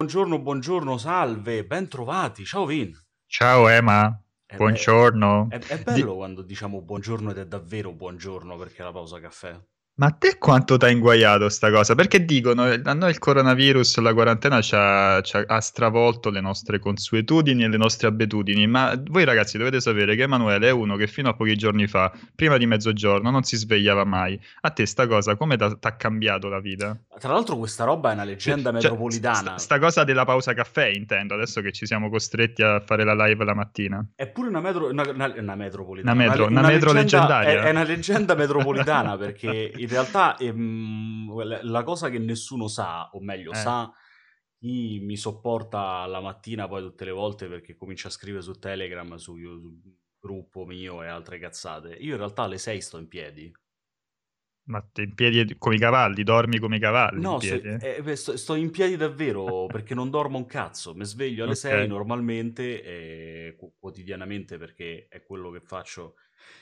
Buongiorno, buongiorno, salve, ben trovati. Ciao Vin. Ciao Emma, È, buongiorno. è- è Di- bello quando diciamo buongiorno ed è davvero buongiorno perché è la pausa caffè. Ma a te quanto t'ha inguaiato sta cosa? Perché dicono, a noi il coronavirus, la quarantena ci ha, ci ha- ha stravolto le nostre consuetudini e le nostre abitudini, ma voi ragazzi dovete sapere che Emanuele è uno che fino a pochi giorni fa, prima di mezzogiorno, non si svegliava mai. A te sta cosa come t'ha t'ha cambiato la vita? Tra l'altro questa roba è una leggenda Cioè, metropolitana. sta, sta cosa della pausa caffè, intendo, adesso che ci siamo costretti a fare la live la mattina. È pure una metro, una, una- una metropolitana. Una metro- una metro leggenda- leggendaria. È, è una leggenda metropolitana perché in realtà ehm, la- cosa che nessuno sa, o meglio, Eh. sa chi mi sopporta la mattina poi tutte le volte perché comincia a scrivere su Telegram, su, sul gruppo mio e altre cazzate. Io in realtà alle 6 sto in piedi. Ma in piedi come i cavalli, dormi come i cavalli No, sto, piedi? eh, beh, sto- sto in piedi davvero perché non dormo un cazzo. Mi sveglio alle Ok. 6 normalmente, e qu- quotidianamente perché è quello che faccio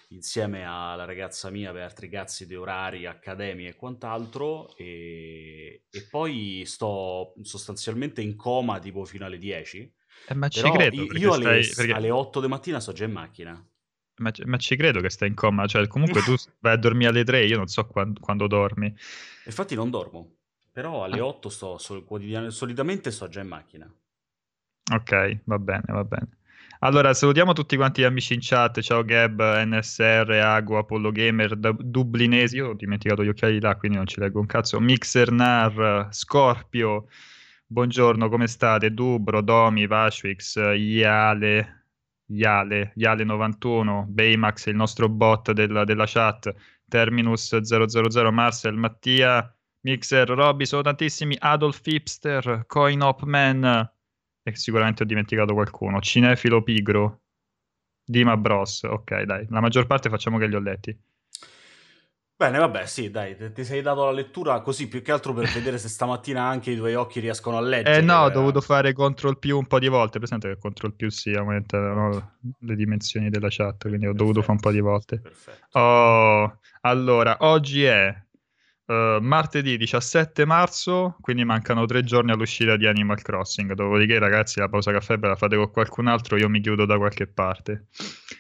insieme alla ragazza mia per altri cazzi di orari, accademie e quant'altro. E, e poi sto sostanzialmente in coma tipo fino alle 10. Eh, ma ci Però credo, io, alle, stai- perché- alle 8 di mattina sto già in macchina. ma, ci- ma ci credo che stai in coma, cioè comunque tu vai a dormire alle 3, io non so quan- quando dormi. Infatti non dormo. Però alle Ah. 8 sto sol- solitamente sto già in macchina. Ok, va bene, va bene. Allora, salutiamo tutti quanti gli amici in chat, ciao Gab, NSR, Ago, Apollo Gamer, D- Dublinesi, io ho dimenticato gli occhiali là, quindi non ci leggo un cazzo, Mixer Nar, Scorpio, buongiorno, come state? Dubro, Domi, Vashwix, Iale, Iale, Iale91, Baymax, il nostro bot della, della chat, Terminus 000, Marcel, Mattia, Mixer, Robby, sono tantissimi, Adolf Hipster, Coin Op Man, e sicuramente ho dimenticato qualcuno, Cinefilo Pigro, Dima Bros, ok dai, la maggior parte facciamo che li ho letti. Bene, vabbè, sì, dai, ti sei dato la lettura così più che altro per vedere se stamattina anche i tuoi occhi riescono a leggere. Eh no, ho era- dovuto fare CTRL più un po' di volte, presente che CTRL più si aumentano le dimensioni della chat, quindi ho dovuto fare un po' di volte. Perfetto. Oh, allora, oggi è eh, martedì 17 marzo, quindi mancano tre giorni all'uscita di Animal Crossing. Dopodiché, ragazzi, la pausa caffè ve la fate con qualcun altro, io mi chiudo da qualche parte.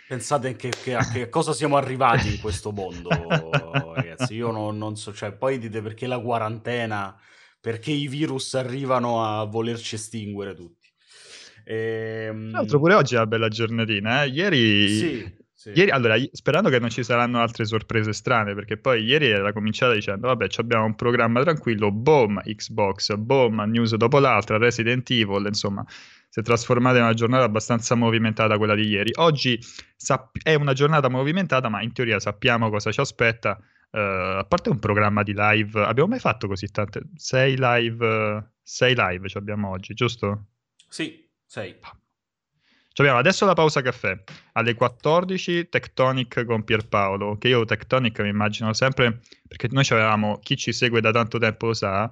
Pensate che, che- a che cosa siamo arrivati in questo mondo, ragazzi. Io non, non so, cioè, poi dite perché la quarantena, perché i virus arrivano a volerci estinguere tutti. Ehm, Tra l'altro, pure oggi è una bella giornatina. eh. Ieri, Sì, sì. ieri- allora, sperando che non ci saranno altre sorprese strane, perché poi ieri era cominciata dicendo: Vabbè, ci abbiamo un programma tranquillo, boom, Xbox, boom, news dopo l'altra, Resident Evil, insomma. Si è trasformata in una giornata abbastanza movimentata quella di ieri. Oggi sap- è una giornata movimentata, ma in teoria sappiamo cosa ci aspetta. Eh, a parte un programma di live, abbiamo mai fatto così tante? Sei live, sei live ci abbiamo oggi, giusto? Sì, sei. Ci abbiamo adesso la pausa caffè. Alle 14 Tectonic con Pierpaolo che io Tectonic mi immagino sempre perché noi avevamo chi ci segue da tanto tempo lo sa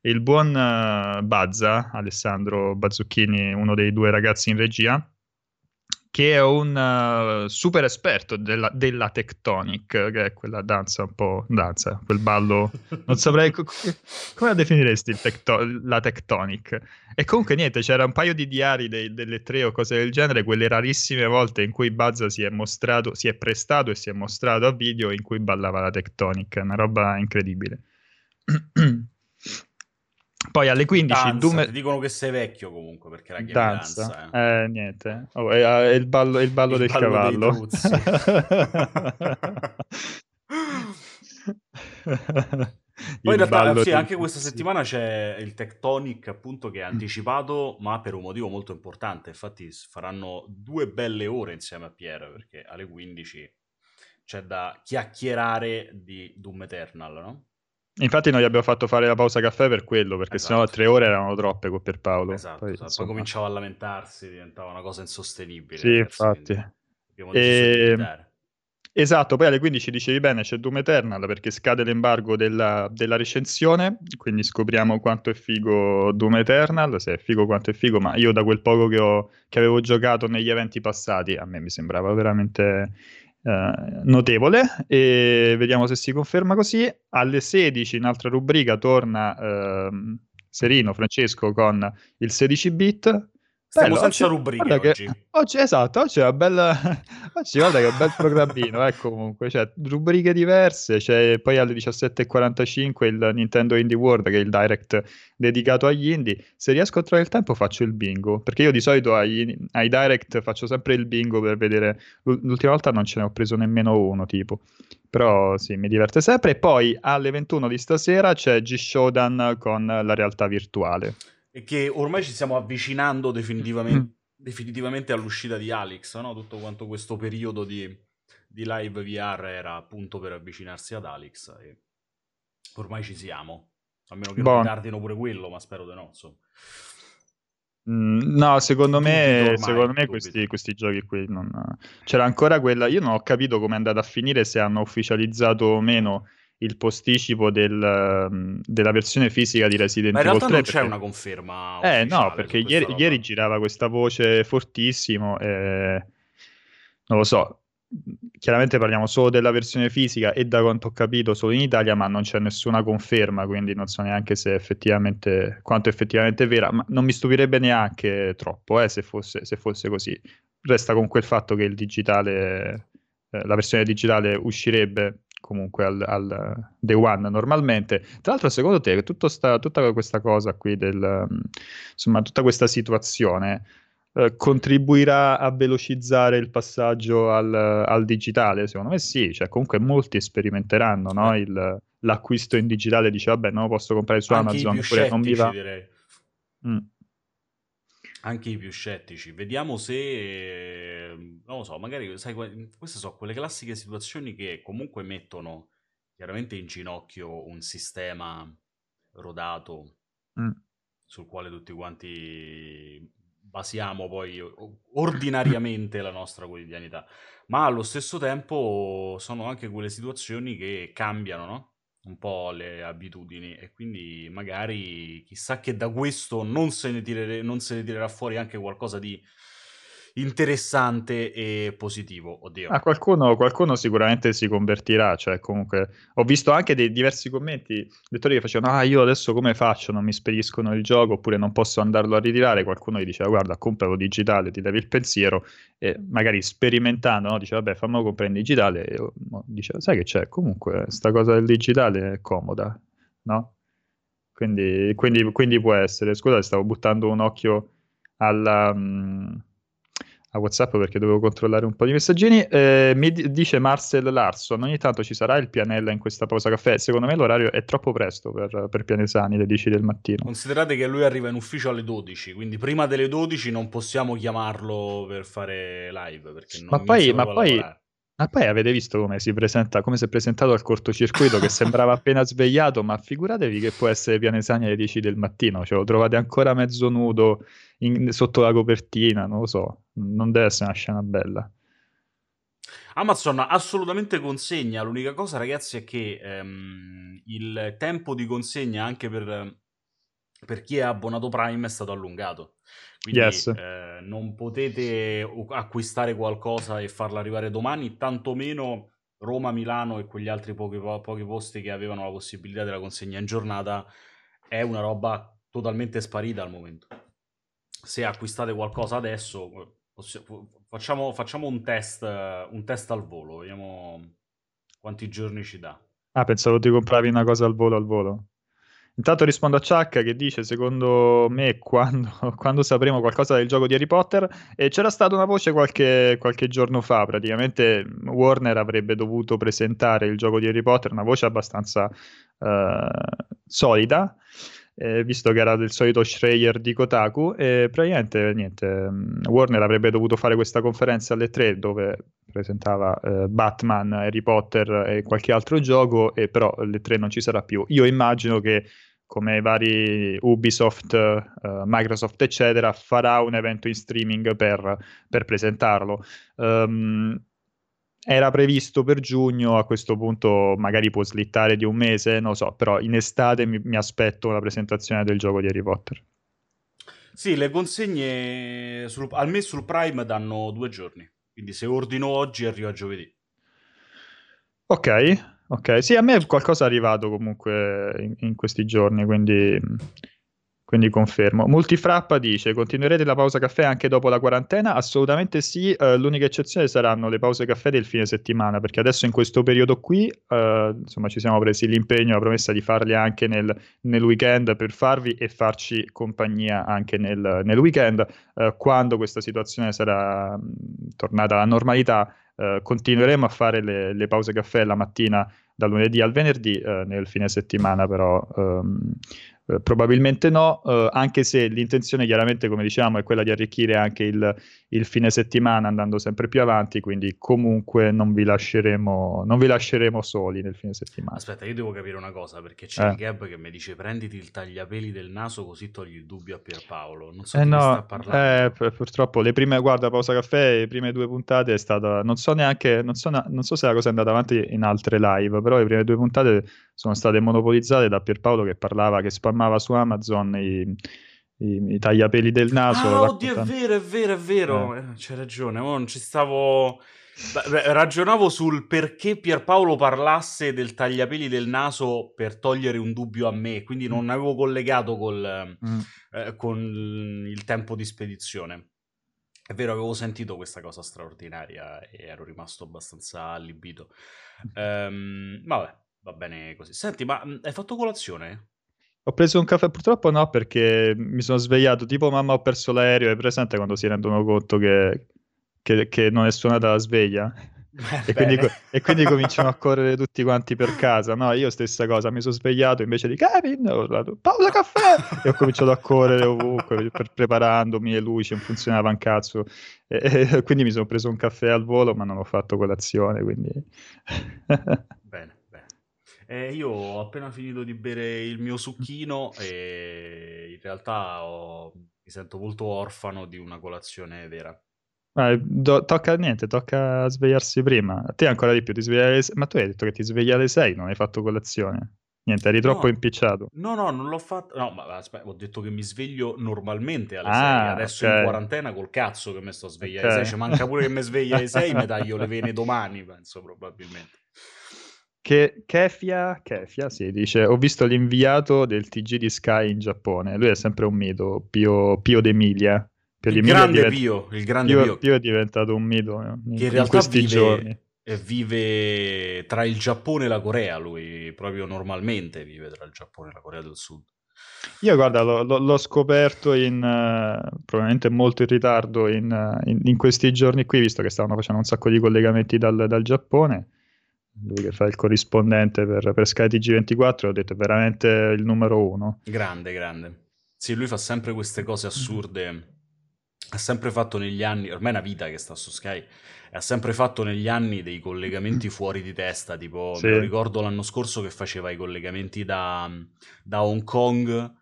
il buon eh, Bazza Alessandro Bazzucchini uno dei due ragazzi in regia che è un eh, super esperto della, della Tectonic che è quella danza un po' danza quel ballo non saprei co- co- come la definiresti tecto- la Tectonic e comunque niente, c'era un paio di diari dei- delle tre o cose del genere, quelle rarissime volte in cui Buzz si è mostrato, si è prestato e si è mostrato a video in cui ballava la Tectonic, una roba incredibile. Poi alle 15 Danza, Doom... dicono che sei vecchio comunque perché la chiami danza. danza. eh. Eh, niente. Oh, è, è il ballo, è il ballo Il del ballo cavallo. Poi in realtà sì, anche questa settimana c'è il Tectonic appunto che è anticipato ma per un motivo molto importante infatti faranno due belle ore insieme a Pier perché alle 15 c'è da chiacchierare di Doom Eternal no? Infatti noi abbiamo fatto fare la pausa caffè per quello, perché Esatto. sennò tre ore erano troppe con Pierpaolo. esatto, Poi, esatto. poi cominciava a lamentarsi diventava una cosa insostenibile Sì, ragazzi, infatti. quindi abbiamo deciso di E- limitare. Esatto, poi alle 15 dicevi bene, c'è Doom Eternal perché scade l'embargo della, della recensione, quindi scopriamo quanto è figo Doom Eternal, se è figo quanto è figo, ma io da quel poco che, ho, che avevo giocato negli eventi passati, a me mi sembrava veramente eh, notevole e vediamo se si conferma così. Alle 16, in altra rubrica, torna ehm, Serino Francesco con il 16 bit Stiamo Bello, senza oggi, rubriche oggi. Che, oggi. Esatto, oggi è una bella... oggi guarda che bel programmino, ecco comunque, cioè, rubriche diverse, c'è poi alle 17.45 il Nintendo Indie World che è il direct dedicato agli indie. Se riesco a trovare il tempo faccio il bingo, perché io di solito ai, ai direct faccio sempre il bingo per vedere... L'ultima volta non ce ne ho preso nemmeno uno, tipo. Però sì, mi diverte sempre. E poi alle 21 di stasera c'è G-Showdown con la realtà virtuale e che ormai ci stiamo avvicinando definitivamente, mm. definitivamente all'uscita di Alex, no? Tutto quanto questo periodo di, di, live VR era appunto per avvicinarsi ad Alex e ormai ci siamo. A meno che bon. non ritardino pure quello, ma spero di no, insomma. Mm, no, secondo me, ormai, secondo me questi, questi, giochi qui non... C'era ancora quella... Io non ho capito come è andata a finire, se hanno ufficializzato o meno il posticipo del, mm, della versione fisica di Resident Evil 3. Ma in realtà non perché... c'è una conferma. Eh no, perché ieri, ieri, girava questa voce fortissimo e non lo so. Chiaramente parliamo solo della versione fisica e da quanto ho capito solo in Italia, ma non c'è nessuna conferma, quindi non so neanche se effettivamente quanto effettivamente è vera, ma non mi stupirebbe neanche troppo eh, se, fosse, se fosse così. Resta con quel fatto che il digitale, eh, la versione digitale uscirebbe comunque al, al, day one normalmente. Tra l'altro, secondo te, sta, tutta questa cosa qui, del, insomma, tutta questa situazione eh, contribuirà a velocizzare il passaggio al, al, digitale? Secondo me sì, cioè comunque molti sperimenteranno no? il, l'acquisto in digitale, dice vabbè, non lo posso comprare su Anche Amazon, oppure non mi va. Direi. Mm anche i più scettici. Vediamo se, non lo so, magari, sai, queste sono quelle classiche situazioni che comunque mettono chiaramente in ginocchio un sistema rodato mm. sul quale tutti quanti basiamo poi ordinariamente la nostra quotidianità, ma allo stesso tempo sono anche quelle situazioni che cambiano, no? Un po' le abitudini e quindi magari chissà che da questo non se ne, tirere, non se ne tirerà fuori anche qualcosa di interessante e positivo. Oddio. Ah, qualcuno, qualcuno, sicuramente si convertirà. Cioè, comunque, ho visto anche dei diversi commenti, lettori che facevano: Ah, io adesso come faccio? Non mi spediscono il gioco oppure non posso andarlo a ritirare. Qualcuno gli diceva: Guarda, compralo digitale, ti levi il pensiero. E magari sperimentando, no? dice: Vabbè, fammelo comprare in digitale. E diceva: Sai che c'è? Comunque, sta cosa del digitale è comoda, no? Quindi, quindi, quindi può essere. Scusa, stavo buttando un occhio alla. Mh, a WhatsApp perché dovevo controllare un po' di messaggini. Eh, mi d- dice Marcel Larson: Ogni tanto ci sarà il pianella in questa pausa caffè. Secondo me l'orario è troppo presto per, per Pianesani, le 10 del mattino. Considerate che lui arriva in ufficio alle 12, quindi prima delle 12 non possiamo chiamarlo per fare live. Perché non ma poi, ma poi ma poi avete visto come si presenta, come si è presentato al cortocircuito che sembrava appena svegliato, ma figuratevi che può essere Pianesani alle 10 del mattino, cioè lo trovate ancora mezzo nudo in, sotto la copertina, non lo so, non deve essere una scena bella. Amazon assolutamente consegna, l'unica cosa ragazzi è che ehm, il tempo di consegna anche per, per chi è abbonato Prime è stato allungato. Quindi yes. eh, non potete acquistare qualcosa e farla arrivare domani, tantomeno Roma, Milano e quegli altri pochi, pochi posti che avevano la possibilità della consegna in giornata. È una roba totalmente sparita al momento. Se acquistate qualcosa adesso, facciamo, facciamo un, test, un test al volo, vediamo quanti giorni ci dà. Ah, pensavo di compravi una cosa al volo al volo. Intanto rispondo a Chuck che dice: Secondo me, quando, quando, sapremo qualcosa del gioco di Harry Potter, e c'era stata una voce qualche, qualche, giorno fa. Praticamente Warner avrebbe dovuto presentare il gioco di Harry Potter, una voce abbastanza uh, solida. Eh, visto che era del solito Schreier di Kotaku, e praticamente niente, Warner avrebbe dovuto fare questa conferenza alle 3 dove presentava eh, Batman, Harry Potter e qualche altro gioco, e però alle 3 non ci sarà più. Io immagino che come i vari Ubisoft, uh, Microsoft, eccetera, farà un evento in streaming per, per presentarlo. Um, era previsto per giugno, a questo punto magari può slittare di un mese, non so, però in estate mi, mi aspetto la presentazione del gioco di Harry Potter. Sì, le consegne sul, al me sul Prime danno due giorni, quindi se ordino oggi arriva giovedì. Ok, ok. Sì, a me qualcosa è arrivato comunque in, in questi giorni, quindi quindi confermo. Multifrappa dice: continuerete la pausa caffè anche dopo la quarantena? Assolutamente sì. Uh, l'unica eccezione saranno le pause caffè del fine settimana, perché adesso in questo periodo qui, uh, insomma, ci siamo presi l'impegno, la promessa di farli anche nel, nel weekend per farvi e farci compagnia anche nel, nel weekend. Uh, quando questa situazione sarà mh, tornata alla normalità, continueremo a fare le, le, pause caffè la mattina dal lunedì al venerdì, nel fine settimana però. Um, eh, probabilmente no, eh, anche se l'intenzione chiaramente, come diciamo, è quella di arricchire anche il, il, fine settimana andando sempre più avanti, quindi comunque non vi lasceremo, non vi lasceremo soli nel fine settimana. Aspetta, io devo capire una cosa, perché c'è eh. il Gab che mi dice prenditi il tagliapeli del naso così togli il dubbio a Pierpaolo. Non so eh di no, sta parlando. Eh, purtroppo le prime, guarda, pausa caffè, le prime due puntate è stata, non so neanche, non so, non so se la cosa è andata avanti in altre live, però le prime due puntate sono state monopolizzate da Pierpaolo che parlava, che spammava su Amazon i, i, i tagliapeli del naso. Ah, oddio, è vero, è vero, è vero, eh. c'è ragione, oh, non ci stavo... Beh, ragionavo sul perché Pierpaolo parlasse del tagliapeli del naso per togliere un dubbio a me, quindi non mm. avevo collegato col, mm. eh, con il tempo di spedizione. È vero, avevo sentito questa cosa straordinaria e ero rimasto abbastanza allibito. Um, vabbè, Va bene così. Senti, ma mh, hai fatto colazione? Ho preso un caffè, purtroppo no, perché mi sono svegliato tipo mamma ho perso l'aereo, è presente quando si rendono conto che, che, che non è suonata la sveglia? Eh, e, quindi, e, quindi, cominciano a correre tutti quanti per casa. No, io stessa cosa, mi sono svegliato invece di Kevin, ho urlato pausa caffè e ho cominciato a correre ovunque per, preparandomi le luci, non funzionava un cazzo. E, e, quindi mi sono preso un caffè al volo, ma non ho fatto colazione. Quindi... Eh, io ho appena finito di bere il mio succhino e in realtà ho- mi sento molto orfano di una colazione vera. Ma do- tocca niente, tocca svegliarsi prima. A te ancora di più, ti svegli alle se- ma tu hai detto che ti svegli alle 6, non hai fatto colazione. Niente, eri troppo No, impicciato. no, no, non l'ho fatto. No, ma aspetta, ho detto che mi sveglio normalmente alle 6. Ah, Adesso in ok, quarantena col cazzo che mi sto svegliando alle 6. Ci ok. manca pure che mi svegli alle 6, mi taglio le vene domani, penso probabilmente. Che Kefia, Kefia, sì, dice, ho visto l'inviato del TG di Sky in Giappone, lui è sempre un mito, Pio, Pio D'Emilia. Pio Il D'Emilia grande diventa- Pio, il grande Pio, Pio, Pio è diventato un mito in, che in in realtà questi giorni. vive, eh, vive tra il Giappone e la Corea, lui proprio normalmente vive tra il Giappone e la Corea del Sud. Io guarda, l'ho, l'ho- l'ho scoperto in, eh, probabilmente molto in ritardo in, eh, in- in questi giorni qui, visto che stavano facendo un sacco di collegamenti dal, dal Giappone. Lui che fa il corrispondente per, per Sky TG24, ho detto è veramente il numero uno. Grande, grande. Sì, lui fa sempre queste cose assurde. Ha sempre fatto negli anni, ormai è una vita che sta su Sky, ha sempre fatto negli anni dei collegamenti fuori di testa, tipo, Sì. ricordo l'anno scorso che faceva i collegamenti da, da Hong Kong,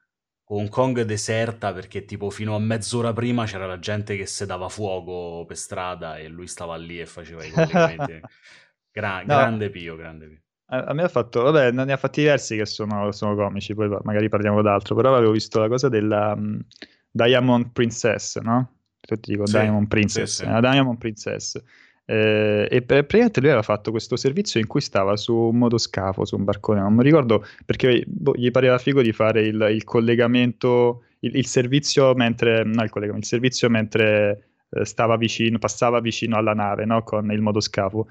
Hong Kong deserta perché tipo fino a mezz'ora prima c'era la gente che se dava fuoco per strada e lui stava lì e faceva i collegamenti. Gra- No, grande Pio, grande Pio. a, a me ha fatto, vabbè, ne ha fatti diversi che sono, sono comici, poi magari parliamo d'altro, però avevo visto la cosa della mm, Diamond Princess, no? Tutti dico Sì, Diamond sì, Princess, sì. è una Diamond Princess. Eh, e praticamente lui aveva fatto questo servizio in cui stava su un motoscafo, su un barcone, non mi ricordo perché boh, gli pareva figo di fare il, il collegamento, il, il servizio mentre, no, il collegamento, il servizio mentre eh, stava vicino, passava vicino alla nave, no? Con il motoscafo.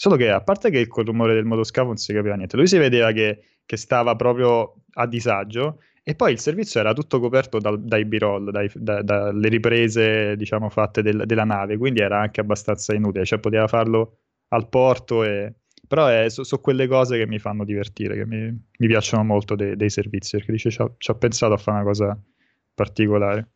Solo che a parte che col rumore del motoscafo non si capiva niente, lui si vedeva che, che stava proprio a disagio e poi il servizio era tutto coperto dal- dai b-roll, dai- da- dalle riprese, diciamo, fatte del- della nave, quindi era anche abbastanza inutile, cioè poteva farlo al porto, e... però sono quelle cose che mi fanno divertire, che mi, mi piacciono molto dei, dei servizi, perché dice ci ho pensato a fare una cosa particolare.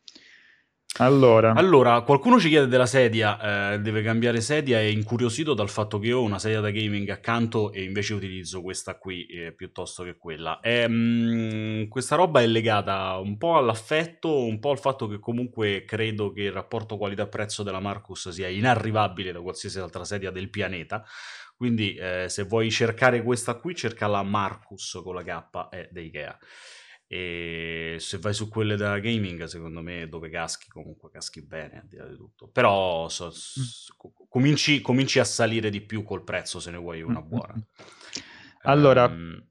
Allora, Allora, qualcuno ci chiede della sedia, eh, deve cambiare sedia, è incuriosito dal fatto che ho una sedia da gaming accanto e invece utilizzo questa qui eh, piuttosto che quella. Ehm, questa roba è legata un po' all'affetto, un po' al fatto che comunque credo che il rapporto qualità-prezzo della Marcus sia inarrivabile da qualsiasi altra sedia del pianeta. Quindi, eh, se vuoi cercare questa qui, cerca la Marcus con la K, è da Ikea. E se vai su quelle da gaming, secondo me dove caschi, comunque caschi bene, al di là di tutto. Però so- s- co- cominci, cominci a salire di più col prezzo se ne vuoi una buona. allora, Ehm,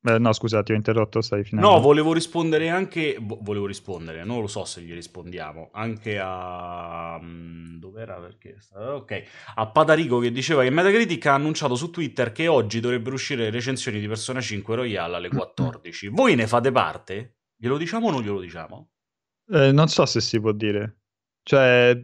Eh, no, scusate, ho interrotto, stai finendo. No, volevo rispondere anche. Volevo rispondere, non lo so se gli rispondiamo. Anche a. Mm, dov'era? Perché. Ok. A Patarico che diceva che Metacritic ha annunciato su Twitter che oggi dovrebbero uscire le recensioni di Persona 5 Royale alle 14. Voi ne fate parte? Glielo diciamo o non glielo diciamo? Eh, non so se si può dire. Cioè,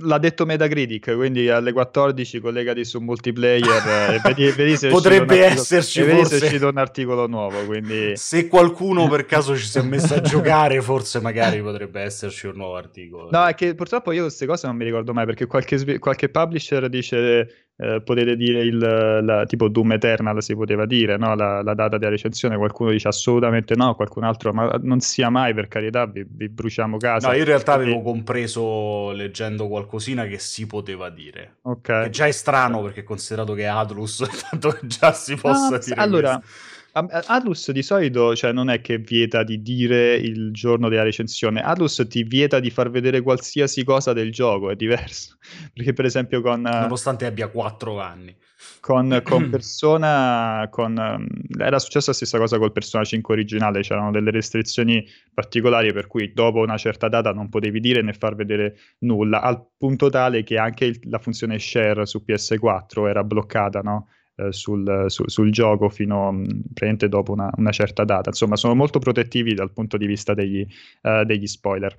l'ha detto Metacritic, quindi alle 14 collegati su multiplayer e vedi, vedi se potrebbe esserci articolo, forse... se è uscito un articolo nuovo. Quindi... Se qualcuno per caso ci si è messo a giocare, forse magari potrebbe esserci un nuovo articolo. No, è che purtroppo io queste cose non mi ricordo mai perché qualche, qualche publisher dice eh, potete dire il la, tipo Doom Eternal si poteva dire, no? la, la, data della recensione, qualcuno dice assolutamente no, qualcun altro, ma non sia mai per carità, vi, vi bruciamo casa. No, io in realtà avevo compreso leggendo qualcosina che si poteva dire. Ok. Che già è strano perché considerato che è Atlus, tanto già si possa ah, dire. Allora, questo. Atlus di solito cioè, non è che vieta di dire il giorno della recensione, Atlus ti vieta di far vedere qualsiasi cosa del gioco, è diverso. Perché per esempio con... Nonostante abbia 4 anni. Con, con Persona, con, era successa la stessa cosa col Persona 5 originale, c'erano delle restrizioni particolari per cui dopo una certa data non potevi dire né far vedere nulla, al punto tale che anche il, la funzione share su PS4 era bloccata, no? Eh, sul, su, sul, gioco fino praticamente dopo una, una, certa data. Insomma, sono molto protettivi dal punto di vista degli, uh, degli spoiler.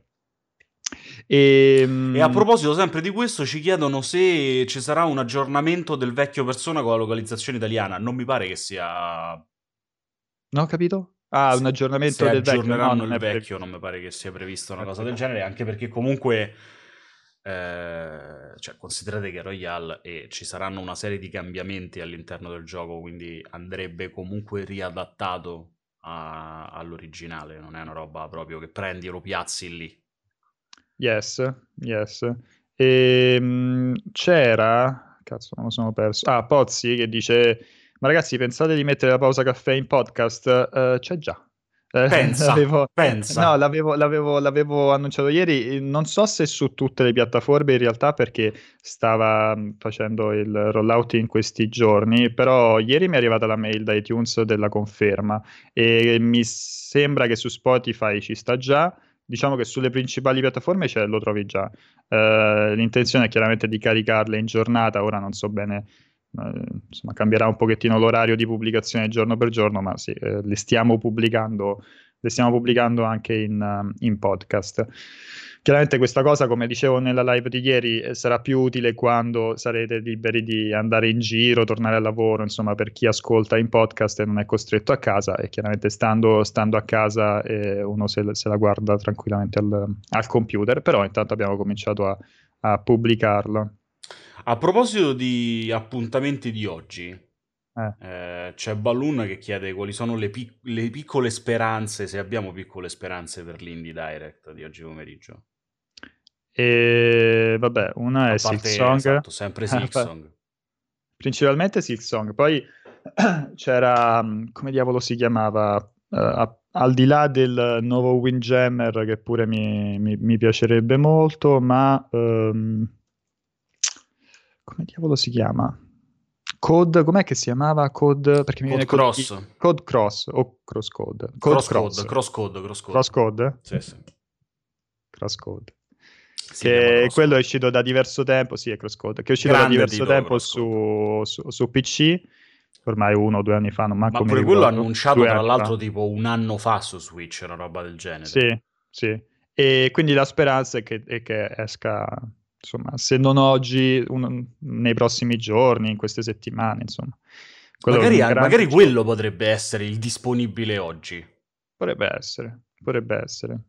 E, e, a proposito sempre di questo, ci chiedono se ci sarà un aggiornamento del vecchio persona con la localizzazione italiana. Non mi pare che sia. Non ho capito? Ah, un aggiornamento se del vecchio. No, non il vecchio, non mi pare che sia prevista una cosa del genere, anche perché comunque eh, cioè, considerate che Royale e ci saranno una serie di cambiamenti all'interno del gioco, quindi andrebbe comunque riadattato a, all'originale, non è una roba proprio che prendi e lo piazzi lì. Yes, yes. E, ehm, c'era, cazzo, non lo sono perso. Ah, Pozzi che dice: Ma ragazzi, pensate di mettere la pausa caffè in podcast? Uh, c'è già. Eh, pensa, l'avevo, pensa. No, l'avevo, l'avevo, l'avevo, annunciato ieri, non so se su tutte le piattaforme in realtà perché stava mm, facendo il rollout in questi giorni, però ieri mi è arrivata la mail da iTunes della conferma e mi sembra che su Spotify ci sta già, diciamo che sulle principali piattaforme lo trovi già. Uh, l'intenzione è chiaramente di caricarle in giornata, ora non so bene insomma, cambierà un pochettino l'orario di pubblicazione giorno per giorno, ma sì, eh, le, stiamo pubblicando, le stiamo pubblicando anche in, uh, in, podcast. Chiaramente questa cosa, come dicevo nella live di ieri, eh, sarà più utile quando sarete liberi di andare in giro, tornare al lavoro, insomma, per chi ascolta in podcast e non è costretto a casa e chiaramente stando, stando a casa eh, uno se, se, la guarda tranquillamente al, al, computer, però intanto abbiamo cominciato a, a pubblicarlo. A proposito di appuntamenti di oggi, eh. Eh, c'è Balloon che chiede quali sono le, pic- le, piccole speranze, se abbiamo piccole speranze per l'Indie Direct di oggi pomeriggio. E vabbè, una è Silksong. Esatto, sempre Silksong. Principalmente Silksong. Poi c'era, mm, come diavolo si chiamava, uh, al di là del nuovo Windjammer che pure mi, mi, mi piacerebbe molto, ma... Um, come diavolo si chiama? Code, com'è che si chiamava? Code, perché mi Code Cross. Code, code Cross o Cross Code? Code cross, cross. Code, cross Code, Cross Code. Cross Code? Sì, sì. Cross Code. Sì, che quello è uscito da diverso tempo, sì, è Cross Code, che è uscito Grande da diverso tempo su, su, su, PC, ormai uno o due anni fa, non manco Ma pure quello annunciato tra l'altro tipo un anno fa su Switch, una roba del genere. Sì, sì. E quindi la speranza è che, è che esca insomma, se non oggi, un, nei prossimi giorni, in queste settimane, insomma. Magari, magari quello potrebbe essere il disponibile oggi. Potrebbe essere, potrebbe essere.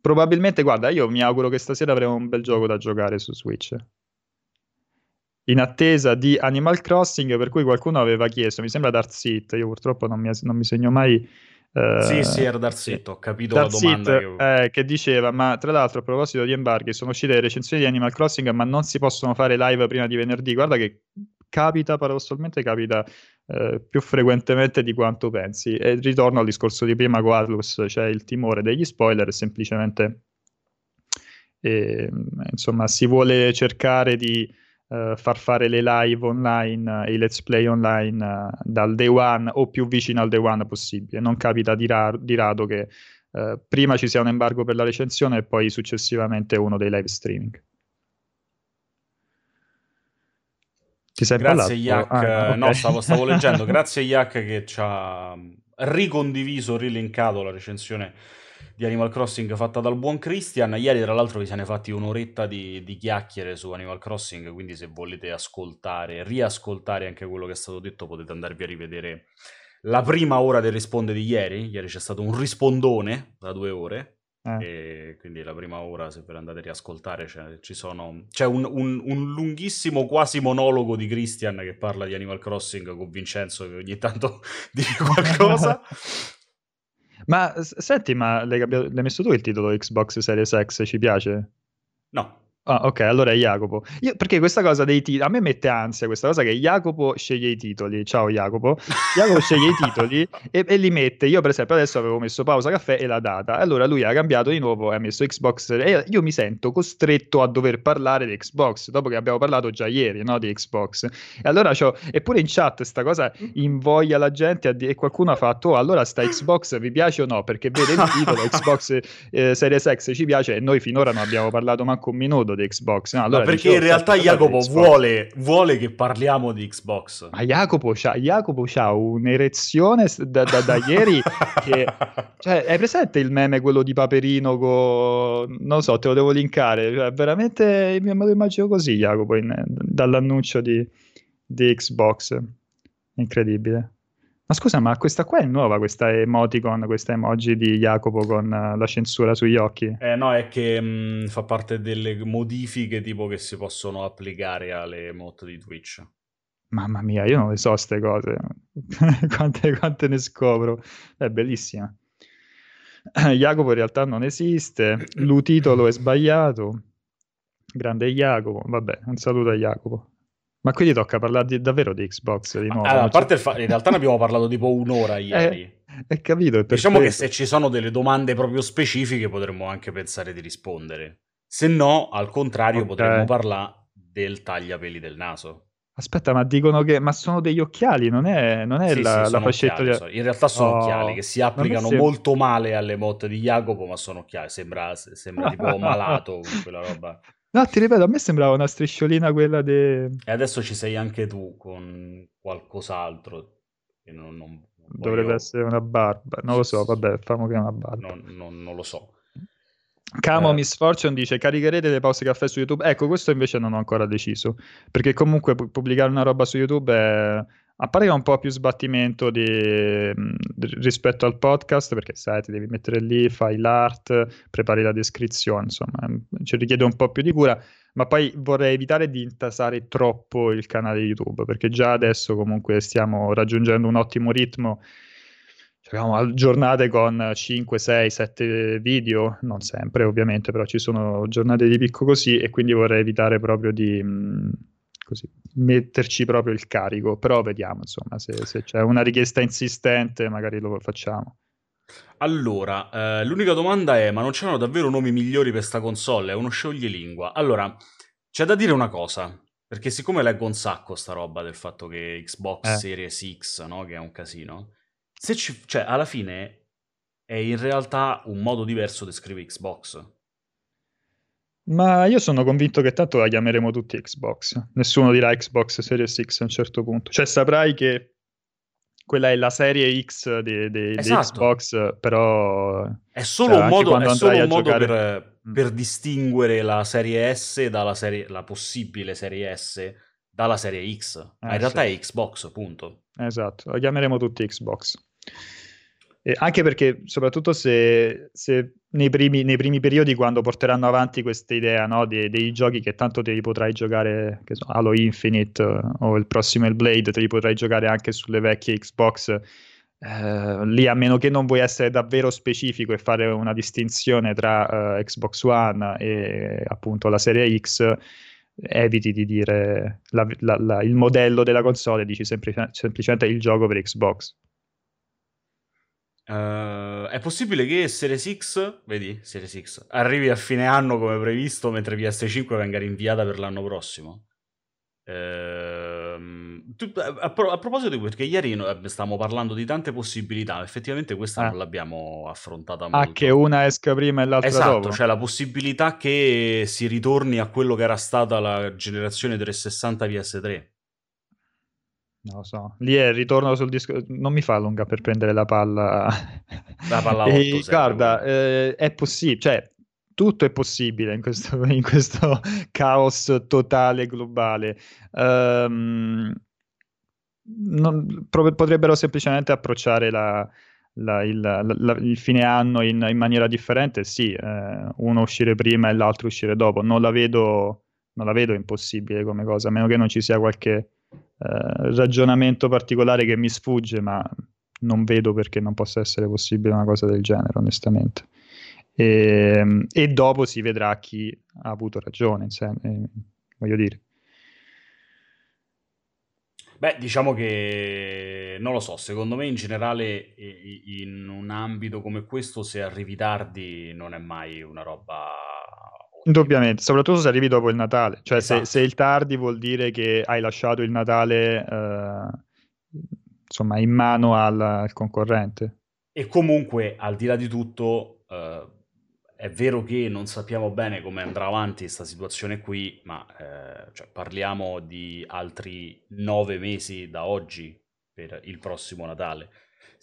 Probabilmente, guarda, io mi auguro che stasera avremo un bel gioco da giocare su Switch. In attesa di Animal Crossing, per cui qualcuno aveva chiesto, mi sembra Dark Seat, io purtroppo non mi, non mi segno mai Uh, sì, sì, era Darzetto, ho capito Darzit, la domanda. Che... Eh, che... diceva, ma tra l'altro a proposito di embarghi, sono uscite le recensioni di Animal Crossing, ma non si possono fare live prima di venerdì. Guarda che capita, paradossalmente capita eh, più frequentemente di quanto pensi. E ritorno al discorso di prima con Atlus, c'è cioè il timore degli spoiler, semplicemente... Eh, insomma, si vuole cercare di uh, far fare le live online e i let's play online uh, dal day one o più vicino al day one possibile. Non capita di, raro, di rado che prima ci sia un embargo per la recensione e poi successivamente uno dei live streaming. Ti sei Grazie Yak, ah, okay. no stavo, stavo leggendo, grazie Yak che ci ha ricondiviso, rilinkato la recensione di Animal Crossing fatta dal buon Christian. Ieri, tra l'altro, vi siamo fatti un'oretta di, di, chiacchiere su Animal Crossing. Quindi, se volete ascoltare, riascoltare anche quello che è stato detto, potete andarvi a rivedere la prima ora del risponde di ieri. Ieri c'è stato un rispondone da due ore. Eh. quindi la prima ora, se ve la andate a riascoltare, c'è, sono, c'è un, un, un, lunghissimo quasi monologo di Christian che parla di Animal Crossing con Vincenzo che ogni tanto dice qualcosa. Ma senti, ma l'hai, l'hai messo tu il titolo Xbox Series X? Ci piace? No. Ah, ok, allora è Jacopo. Io, perché questa cosa dei titoli, a me mette ansia questa cosa che Jacopo sceglie i titoli. Ciao Jacopo. Jacopo sceglie i titoli e, e, li mette. Io, per esempio, adesso avevo messo pausa caffè e la data. Allora lui ha cambiato di nuovo e ha messo Xbox. E io mi sento costretto a dover parlare di Xbox dopo che abbiamo parlato già ieri, no? Di Xbox. E allora c'ho, eppure in chat sta cosa invoglia la gente di- e qualcuno ha fatto: oh, allora sta Xbox vi piace o no? Perché vede il titolo Xbox eh, Series X ci piace e noi finora non abbiamo parlato manco un minuto di Xbox. No, allora, perché in realtà Jacopo vuole, vuole, che parliamo di Xbox. Ma Jacopo c'ha, Jacopo c'ha un'erezione da, da, da ieri che... Cioè, hai presente il meme quello di Paperino con... Non so, te lo devo linkare. Cioè, veramente me lo immagino così, Jacopo, in, dall'annuncio di, di Xbox. Incredibile. Ma scusa, ma questa qua è nuova, questa emoticon, questa emoji di Jacopo con uh, la censura sugli occhi? Eh no, è che mh, mm, fa parte delle modifiche tipo che si possono applicare alle emote di Twitch. Mamma mia, io non le so queste cose. quante, quante, ne scopro. È bellissima. Jacopo in realtà non esiste, l'utitolo è sbagliato. Grande Jacopo, vabbè, un saluto a Jacopo. Ma quindi tocca parlare di, davvero di Xbox di nuovo. Allora, a parte il fa- in realtà ne abbiamo parlato tipo un'ora ieri. Eh, è capito. diciamo questo. che se ci sono delle domande proprio specifiche potremmo anche pensare di rispondere. Se no, al contrario, okay. potremmo parlare del tagliapeli del naso. Aspetta, ma dicono che ma sono degli occhiali, non è, non è sì, la, sì, la fascetta occhiali, di... In realtà sono oh, occhiali che si applicano sembra... molto male alle motte di Jacopo, ma sono occhiali, sembra, sembra tipo malato quella roba. No, ti ripeto, a me sembrava una strisciolina quella de... E adesso ci sei anche tu con qualcos'altro. Che non, non Dovrebbe essere una barba. Non lo so, vabbè, famo che è una barba. Non, non, non lo so. Camo eh. Miss Fortune dice caricherete le pause caffè su YouTube. Ecco, questo invece non ho ancora deciso. Perché comunque pubblicare una roba su YouTube è a parte che un po' più sbattimento di, rispetto al podcast, perché sai, ti devi mettere lì, fai l'art, prepari la descrizione, insomma, ci richiede un po' più di cura, ma poi vorrei evitare di intasare troppo il canale YouTube, perché già adesso comunque stiamo raggiungendo un ottimo ritmo. Abbiamo giornate con 5, 6, 7 video, non sempre ovviamente, però ci sono giornate di picco così e quindi vorrei evitare proprio di così, metterci proprio il carico, però vediamo insomma se, se c'è una richiesta insistente magari lo facciamo. Allora, eh, l'unica domanda è, ma non c'erano davvero nomi migliori per sta console? È uno scioglilingua. Allora, c'è da dire una cosa, perché siccome leggo un sacco sta roba del fatto che Xbox eh. Series X, no, che è un casino, se ci, cioè, alla fine è in realtà un modo diverso di scrivere Xbox. Ma io sono convinto che tanto la chiameremo tutti Xbox. Nessuno dirà Xbox Series X a un certo punto. Cioè, saprai che quella è la serie X di, di, esatto. di Xbox, però... È solo cioè, un modo, è solo un modo giocare... per, mm. per, distinguere la serie S dalla serie, la possibile serie S dalla serie X. Ma eh, in realtà sì. è Xbox, punto. Esatto, la chiameremo tutti Xbox. Eh, anche perché, soprattutto se, se nei, primi, nei, primi, periodi, quando porteranno avanti questa idea no, dei, dei, giochi che tanto te li potrai giocare, che so, Halo Infinite uh, o il prossimo Hellblade, te li potrai giocare anche sulle vecchie Xbox. Uh, lì a meno che non vuoi essere davvero specifico e fare una distinzione tra uh, Xbox One e appunto la serie X, eviti di dire la, la, la, il modello della console, dici semplic- semplicemente il gioco per Xbox. Uh, è possibile che Series X, vedi, Series X, arrivi a fine anno come previsto, mentre PS5 venga rinviata per l'anno prossimo? Tu, a, a, a, proposito di perché ieri eh, stavamo parlando di tante possibilità, effettivamente questa eh. non l'abbiamo affrontata molto. Ah, che una esca prima e l'altra esatto, dopo. cioè la possibilità che si ritorni a quello che era stata la generazione 360 PS3. Non lo so, lì è il ritorno sul disco. Non mi fa lunga per prendere la palla. La palla 8, e, guarda, eh, è possibile, cioè tutto è possibile in questo, in questo caos totale globale. Um, non, potrebbero semplicemente approcciare la, la, il, la, il, fine anno in, in maniera differente, sì, eh, uno uscire prima e l'altro uscire dopo. Non la vedo, non la vedo impossibile come cosa, a meno che non ci sia qualche eh, ragionamento particolare che mi sfugge, ma non vedo perché non possa essere possibile una cosa del genere, onestamente. E, ehm, e dopo si vedrà chi ha avuto ragione, eh, voglio dire. Beh, diciamo che non lo so, secondo me in generale in un ambito come questo se arrivi tardi non è mai una roba... Indubbiamente, soprattutto se arrivi dopo il Natale, cioè esatto. se, se, il tardi vuol dire che hai lasciato il Natale eh, insomma in mano al, al, concorrente. E comunque al di là di tutto... Eh, è vero che non sappiamo bene come andrà avanti questa situazione qui, ma eh, cioè, parliamo di altri nove mesi da oggi per il prossimo Natale.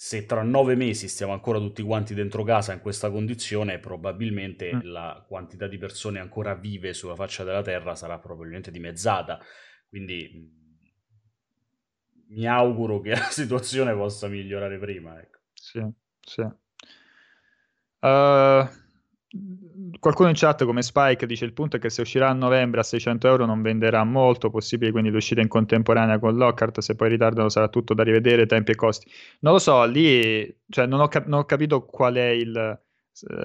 Se tra nove mesi stiamo ancora tutti quanti dentro casa in questa condizione, probabilmente mm. la quantità di persone ancora vive sulla faccia della Terra sarà probabilmente dimezzata. Quindi mi auguro che la situazione possa migliorare prima. Ecco. Sì, sì. Uh qualcuno in chat come Spike dice il punto è che se uscirà a novembre a 600 euro non venderà molto, possibile quindi l'uscita in contemporanea con Lockhart, se poi ritardano sarà tutto da rivedere, tempi e costi. Non lo so, lì cioè, non, ho cap- non, ho capito qual è il,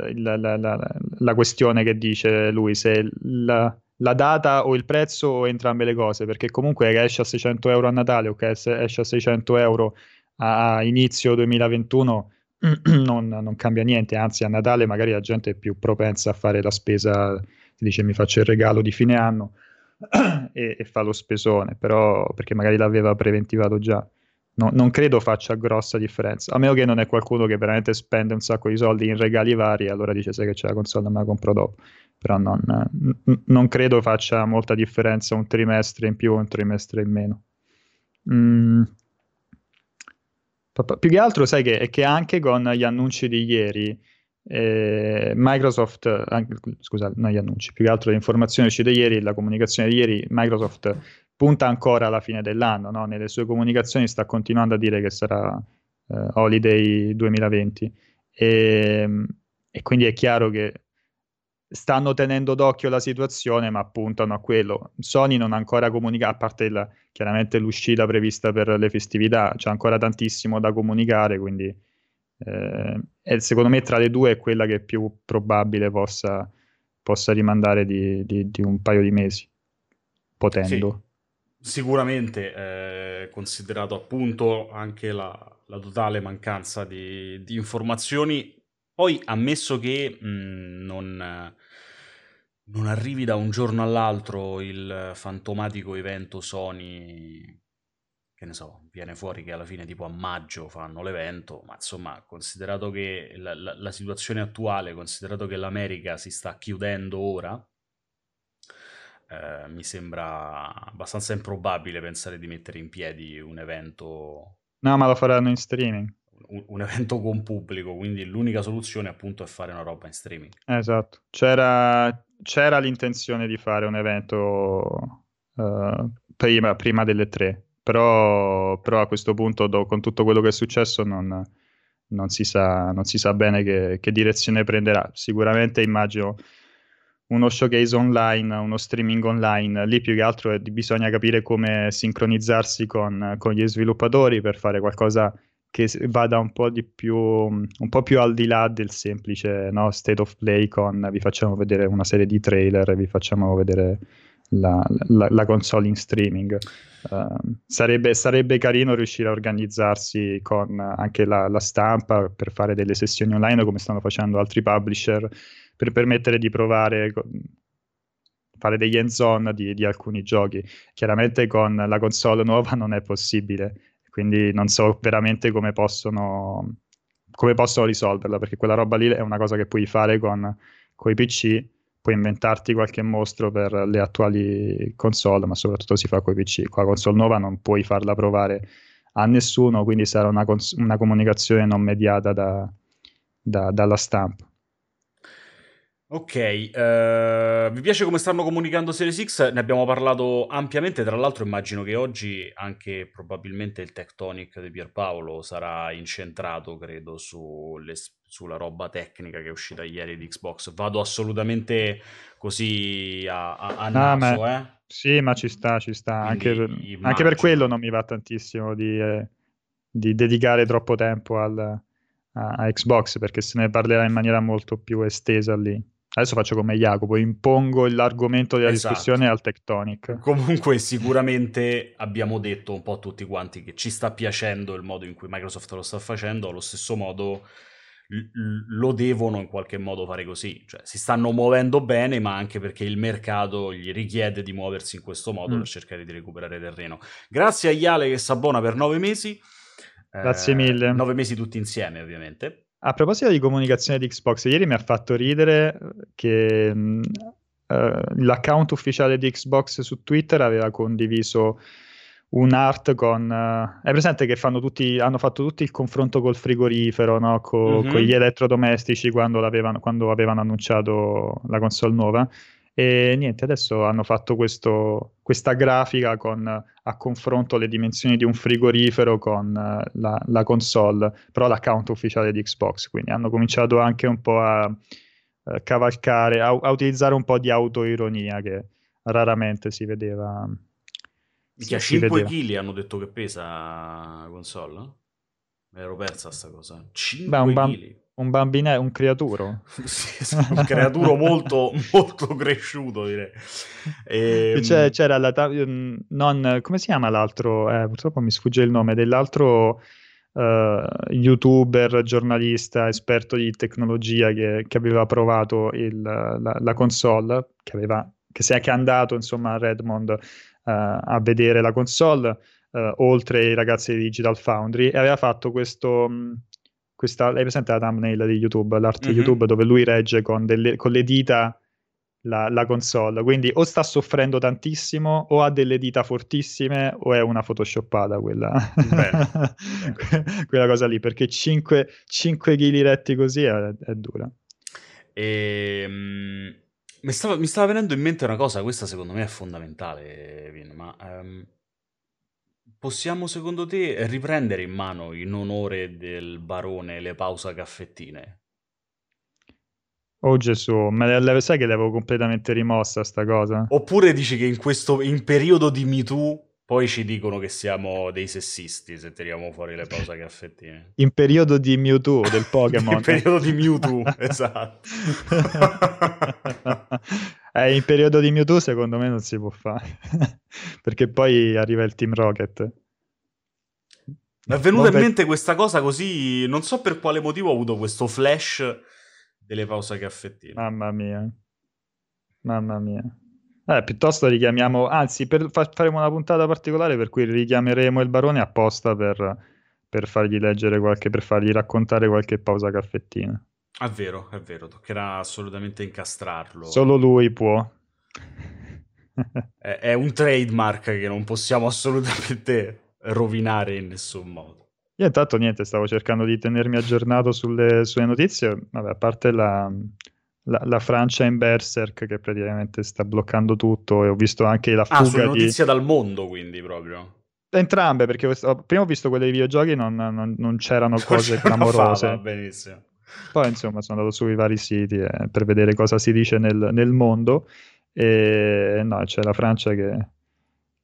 il, la, la, la, la, questione che dice lui, se la, data o il prezzo o entrambe le cose, perché comunque esce a 600 euro a Natale o che esce a 600 euro a inizio 2021 non, non, cambia niente, anzi a Natale magari la gente è più propensa a fare la spesa, ti dice mi faccio il regalo di fine anno e, e, fa lo spesone, però perché magari l'aveva preventivato già. No, non credo faccia grossa differenza, a meno che non è qualcuno che veramente spende un sacco di soldi in regali vari, allora dice sai che c'è la console, me la compro dopo. Però non, n- non credo faccia molta differenza un trimestre in più o un trimestre in meno. Mm, più che altro, sai che, è che anche con gli annunci di ieri, eh, Microsoft, anche, scusa, non gli annunci, più che altro le informazioni uscite ieri, la comunicazione di ieri, Microsoft punta ancora alla fine dell'anno, no? nelle sue comunicazioni sta continuando a dire che sarà eh, Holiday 2020 e, e quindi è chiaro che stanno tenendo d'occhio la situazione, ma puntano a quello. Sony non ha ancora comunicato, a parte il, chiaramente l'uscita prevista per le festività, c'è ancora tantissimo da comunicare, quindi eh, e secondo me tra le due è quella che è più probabile possa, possa rimandare di, di, di, un paio di mesi, potendo. Sì, sicuramente, eh, considerato appunto anche la, la totale mancanza di, di informazioni poi, ammesso che mh, non, non arrivi da un giorno all'altro il fantomatico evento Sony, che ne so, viene fuori che alla fine tipo a maggio fanno l'evento, ma insomma, considerato che la, la, la situazione attuale, considerato che l'America si sta chiudendo ora, eh, mi sembra abbastanza improbabile pensare di mettere in piedi un evento... No, ma lo faranno in streaming un, evento con pubblico, quindi l'unica soluzione appunto è fare una roba in streaming. Esatto, c'era, c'era l'intenzione di fare un evento uh, prima, prima, delle tre, però, però, a questo punto do, con tutto quello che è successo non, non, si, sa, non si sa bene che, che direzione prenderà. Sicuramente immagino uno showcase online, uno streaming online, lì più che altro bisogna capire come sincronizzarsi con, con, gli sviluppatori per fare qualcosa che vada un po' di più, un po' più al di là del semplice no? state of play con vi facciamo vedere una serie di trailer, vi facciamo vedere la, la, la console in streaming. Uh, sarebbe, sarebbe, carino riuscire a organizzarsi con anche la, la, stampa per fare delle sessioni online come stanno facendo altri publisher per permettere di provare fare degli end-zone di, di alcuni giochi. Chiaramente con la console nuova non è possibile, quindi non so veramente come possono, come possono risolverla, perché quella roba lì è una cosa che puoi fare con, i PC, puoi inventarti qualche mostro per le attuali console, ma soprattutto si fa con i PC. Con la console nuova non puoi farla provare a nessuno, quindi sarà una, cons- una comunicazione non mediata da, da, dalla stampa. Ok, uh, vi piace come stanno comunicando Series X? Ne abbiamo parlato ampiamente, tra l'altro immagino che oggi anche probabilmente il Tectonic di Pierpaolo sarà incentrato, credo, sulle, sulla roba tecnica che è uscita ieri di Xbox. Vado assolutamente così a, a, a naso, ma, eh? Sì, ma ci sta, ci sta. Anche per, anche per, quello non mi va tantissimo di, eh, di dedicare troppo tempo al, a, a Xbox, perché se ne parlerà in maniera molto più estesa lì. Adesso faccio come Jacopo, impongo l'argomento della esatto. discussione al Tectonic. Comunque sicuramente abbiamo detto un po' tutti quanti che ci sta piacendo il modo in cui Microsoft lo sta facendo, allo stesso modo lo devono in qualche modo fare così, cioè si stanno muovendo bene, ma anche perché il mercato gli richiede di muoversi in questo modo mm. per cercare di recuperare terreno. Grazie a Iale che si abbona per nove mesi. Grazie eh, mille. Nove mesi tutti insieme, ovviamente. A proposito di comunicazione di Xbox, ieri mi ha fatto ridere che mh, uh, l'account ufficiale di Xbox su Twitter aveva condiviso un art con... Uh, è presente che tutti, hanno fatto tutti il confronto col frigorifero, no? Co, mm-hmm. con gli elettrodomestici quando, quando avevano annunciato la console nuova? E niente, adesso hanno fatto questo, questa grafica con a confronto le dimensioni di un frigorifero con uh, la, la, console, però l'account ufficiale di Xbox, quindi hanno cominciato anche un po' a uh, cavalcare, a, a, utilizzare un po' di autoironia che raramente si vedeva. Che a 5 kg hanno detto che pesa la console? No? Mi ero persa sta cosa. 5 kg un bambinetto, un creaturo. sì, un creaturo molto, molto cresciuto, direi. E, c'era, c'era la ta- non, come si chiama l'altro? Eh, purtroppo mi sfugge il nome dell'altro uh, youtuber, giornalista, esperto di tecnologia che, che aveva provato il, la, la, console, che, aveva, che, si è, che è andato insomma a Redmond uh, a vedere la console. Uh, oltre ai ragazzi di Digital Foundry e aveva fatto questo, questa, hai presente la thumbnail di YouTube, l'art mm-hmm. YouTube dove lui regge con, delle, con le dita la, la, console, quindi o sta soffrendo tantissimo o ha delle dita fortissime o è una photoshoppata quella, quella cosa lì, perché 5, 5 kg retti così è, è dura. E, um, mi, stava, mi, stava, venendo in mente una cosa, questa secondo me è fondamentale, Vin, ma... Um Possiamo secondo te riprendere in mano in onore del barone le pausa caffettine? Oh Gesù, ma le, sai che l'avevo completamente rimossa sta cosa? Oppure dici che in questo in periodo di MeToo poi ci dicono che siamo dei sessisti se tiriamo fuori le pausa caffettine. In periodo di Mewtwo del Pokémon. in periodo di Mewtwo, esatto. eh, in periodo di Mewtwo secondo me non si può fare. Perché poi arriva il Team Rocket. Mi è venuta in mente questa cosa così, non so per quale motivo ho avuto questo flash delle pause caffettine. Mamma mia. Mamma mia. Eh, piuttosto richiamiamo, anzi, per, fa, faremo una puntata particolare per cui richiameremo il barone apposta per, per fargli leggere qualche, per fargli raccontare qualche pausa caffettina. È vero, è vero, toccherà assolutamente incastrarlo. Solo lui può. è, è, un trademark che non possiamo assolutamente rovinare in nessun modo. Io intanto niente, stavo cercando di tenermi aggiornato sulle, sulle notizie, Vabbè, a parte la, la, la, Francia in Berserk che praticamente sta bloccando tutto e ho visto anche la fuga ah, sono di... dal mondo quindi proprio. Entrambe, perché prima ho visto quelle dei videogiochi non, non, non c'erano cose clamorose. benissimo. Poi insomma sono andato sui vari siti eh, per vedere cosa si dice nel, nel mondo e no, c'è la Francia che,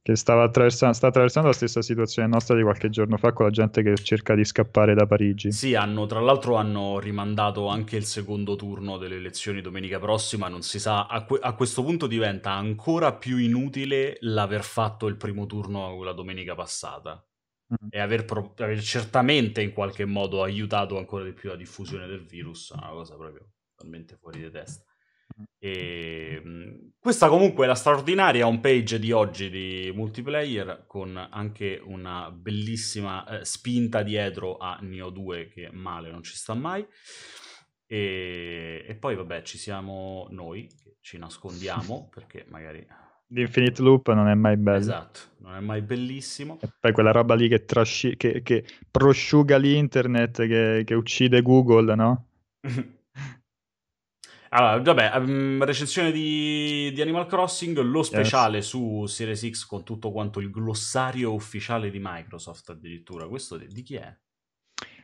che attraversando, sta attraversando la stessa situazione nostra di qualche giorno fa con la gente che cerca di scappare da Parigi. Sì, hanno, tra l'altro hanno rimandato anche il secondo turno delle elezioni domenica prossima, non si sa, a, que- a questo punto diventa ancora più inutile l'aver fatto il primo turno la domenica passata mm. e aver, pro- aver, certamente in qualche modo aiutato ancora di più la diffusione del virus, una cosa proprio totalmente fuori di testa. E, Questa comunque è la straordinaria homepage di oggi di multiplayer con anche una bellissima eh, spinta dietro a Neo 2 che male non ci sta mai. E, e poi vabbè ci siamo noi che ci nascondiamo perché magari... L'Infinite Loop non è mai bello. Esatto, non è mai bellissimo. E poi quella roba lì che, trasci- che, che prosciuga l'internet, che, che uccide Google, no? Allora, vabbè, um, recensione di, di, Animal Crossing, lo speciale yes. su Series X con tutto quanto il glossario ufficiale di Microsoft addirittura. Questo di, di chi è?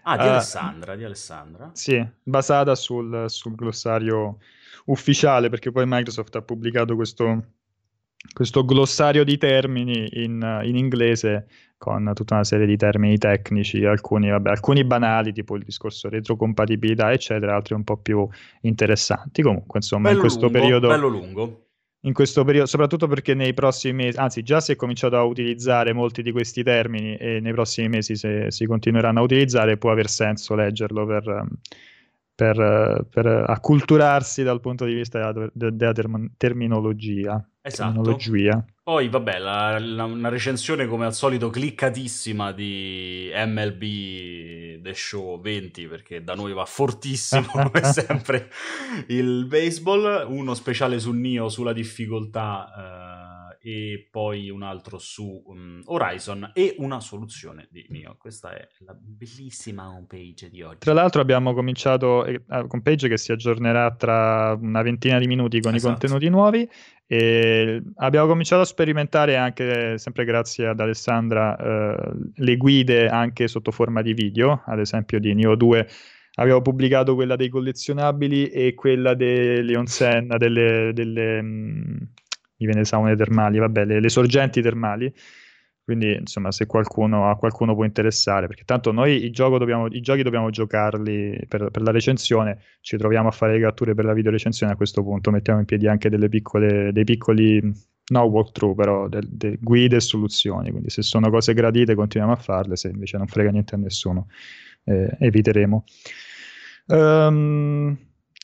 Ah, di uh, Alessandra, di Alessandra. Sì, basata sul, sul, glossario ufficiale perché poi Microsoft ha pubblicato questo, questo glossario di termini in, in inglese con tutta una serie di termini tecnici, alcuni, vabbè, alcuni, banali, tipo il discorso retrocompatibilità, eccetera, altri un po' più interessanti. Comunque, insomma, bello in questo lungo, periodo. Bello lungo. In questo periodo, soprattutto perché nei prossimi mesi, anzi, già si è cominciato a utilizzare molti di questi termini e nei prossimi mesi, se si continueranno a utilizzare, può aver senso leggerlo per, per, per acculturarsi dal punto di vista della, della terminologia. Esatto. Terminologia. Poi, vabbè, la, la, una recensione come al solito cliccatissima di MLB The Show 20, perché da noi va fortissimo, come sempre, il baseball. Uno speciale su Nio sulla difficoltà. Eh, e poi un altro su um, Horizon e una soluzione di Nio. Questa è la bellissima homepage di oggi. Tra l'altro abbiamo cominciato eh, homepage che si aggiornerà tra una ventina di minuti con esatto. i contenuti nuovi e abbiamo cominciato a sperimentare anche, sempre grazie ad Alessandra, eh, le guide anche sotto forma di video, ad esempio di Nio 2 Avevo pubblicato quella dei collezionabili e quella delle onsen, delle, delle, viene saune termali, vabbè, le, le sorgenti termali. Quindi, insomma, se qualcuno, a qualcuno può interessare, perché tanto noi i, dobbiamo, i giochi dobbiamo giocarli per, per, la recensione, ci troviamo a fare le catture per la video recensione a questo punto, mettiamo in piedi anche delle piccole, dei piccoli, no walkthrough, però de, de guide e soluzioni, quindi se sono cose gradite continuiamo a farle, se invece non frega niente a nessuno eh, eviteremo. Um,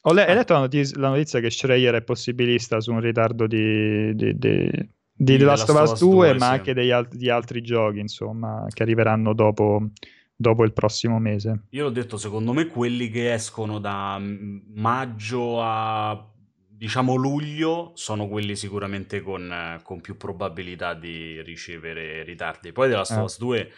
ho le- hai letto la notizia, la notizia, che Schreier è possibilista su un ritardo di, di, di, di The Last of Us 2, 2 ma sì. anche al- di altri giochi, insomma, che arriveranno dopo, dopo il prossimo mese. Io l'ho detto, secondo me quelli che escono da maggio a diciamo luglio sono quelli sicuramente con, con più probabilità di ricevere ritardi. Poi The Last of eh. Us 2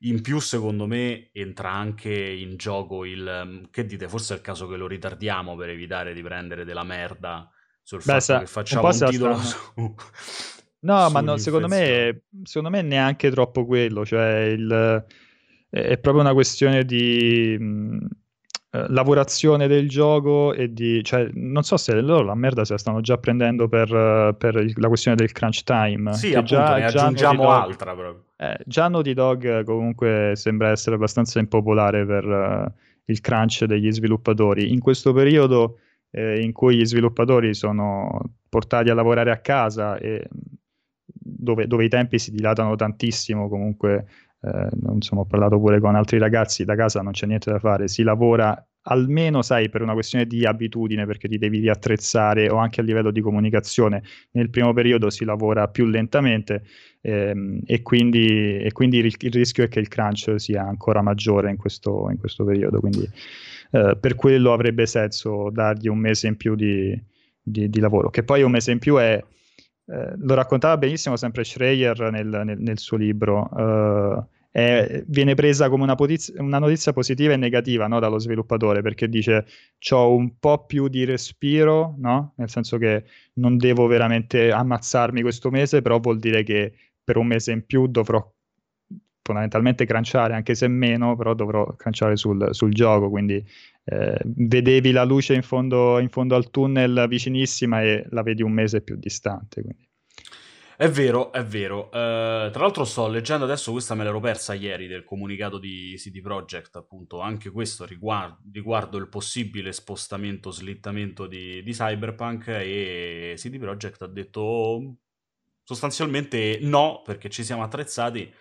in più, secondo me, entra anche in gioco il... Mm, che dite, forse è il caso che lo ritardiamo per evitare di prendere della merda sul Beh, fatto sa, che facciamo un, un titolo su... No, ma no, secondo, me, secondo me neanche troppo quello, cioè il, è proprio una questione di... Mm, eh, lavorazione del gioco e di cioè non so se loro la merda se la stanno già prendendo per, per il, la questione del crunch time sì appunto già, ne aggiungiamo Dog, altra proprio. eh, già Naughty Dog comunque sembra essere abbastanza impopolare per uh, il crunch degli sviluppatori. In questo periodo eh, in cui gli sviluppatori sono portati a lavorare a casa e dove, dove i tempi si dilatano tantissimo comunque eh, insomma, ho parlato pure con altri ragazzi, da casa non c'è niente da fare, si lavora almeno, sai, per una questione di abitudine, perché ti devi riattrezzare o anche a livello di comunicazione. Nel primo periodo si lavora più lentamente ehm, e quindi, e quindi il, rischio è che il crunch sia ancora maggiore in questo, in questo periodo. Quindi eh, per quello avrebbe senso dargli un mese in più di, di, di lavoro, che poi un mese in più è eh, lo raccontava benissimo sempre Schreier nel, nel, nel suo libro, uh, è, viene presa come una, potiz- una, notizia positiva e negativa no, dallo sviluppatore perché dice ho un po' più di respiro, no? nel senso che non devo veramente ammazzarmi questo mese, però vuol dire che per un mese in più dovrò fondamentalmente cranciare, anche se meno, però dovrò cranciare sul, sul gioco, quindi eh, vedevi la luce in fondo, in fondo, al tunnel vicinissima e la vedi un mese più distante. Quindi. È vero, è vero. Uh, tra l'altro sto leggendo adesso, questa me l'ero persa ieri, del comunicato di CD Projekt, appunto, anche questo riguardo, riguardo il possibile spostamento, slittamento di, di Cyberpunk e CD Projekt ha detto sostanzialmente no, perché ci siamo attrezzati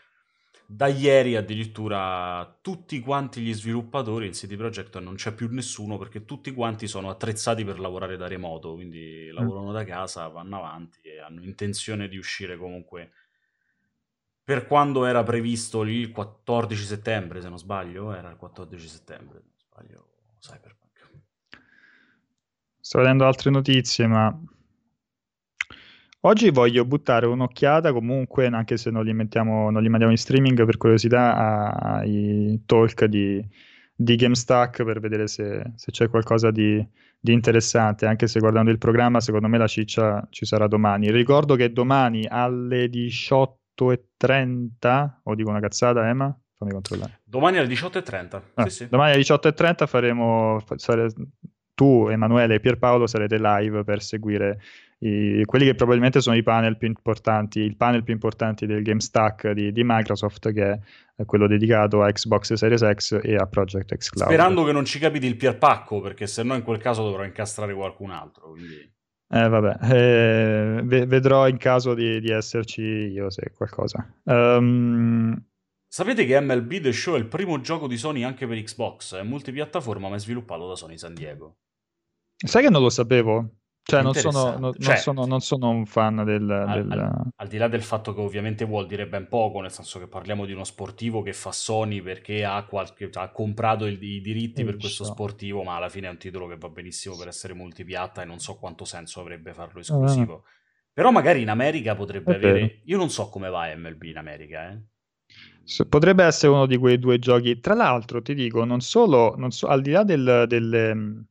da ieri addirittura tutti quanti gli sviluppatori in CD Projekt non c'è più nessuno perché tutti quanti sono attrezzati per lavorare da remoto, quindi lavorano da casa, vanno avanti e hanno intenzione di uscire comunque per quando era previsto il 14 settembre, se non sbaglio, era il 14 settembre, se non sbaglio, Cyberpunk. Sto vedendo altre notizie, ma oggi voglio buttare un'occhiata comunque, anche se non li, mettiamo, non li mandiamo in streaming per curiosità, ai talk di, di GameStack per vedere se, se c'è qualcosa di, di, interessante, anche se guardando il programma secondo me la ciccia ci sarà domani. Ricordo che domani alle 18 18.30 o dico una cazzata Emma? Fammi controllare. Domani alle 18.30. Ah, sì, sì. Domani alle 18.30 faremo, sare, tu Emanuele e Pierpaolo sarete live per seguire i, quelli che probabilmente sono i panel più importanti, il panel più importante del GameStack di, di Microsoft che è quello dedicato a Xbox Series X e a Project X Cloud. Sperando che non ci capiti il Pierpacco perché se no in quel caso dovrò incastrare qualcun altro. Quindi... Eh, vabbè, eh, vedrò in caso di, di, esserci io se qualcosa. Um... Sapete che MLB The Show è il primo gioco di Sony anche per Xbox, è multipiattaforma ma è sviluppato da Sony San Diego. Sai che non lo sapevo? Cioè, non sono, non, cioè, non, sono, non sono, un fan del... Al, del... Al, al, di là del fatto che ovviamente vuol dire ben poco, nel senso che parliamo di uno sportivo che fa Sony perché ha, qualche, ha comprato il, i diritti per questo sportivo, ma alla fine è un titolo che va benissimo per essere multipiatta e non so quanto senso avrebbe farlo esclusivo. Ah. Però magari in America potrebbe è avere... Vero. Io non so come va MLB in America, eh. Potrebbe essere uno di quei due giochi. Tra l'altro, ti dico, non solo, non so, al di là del, del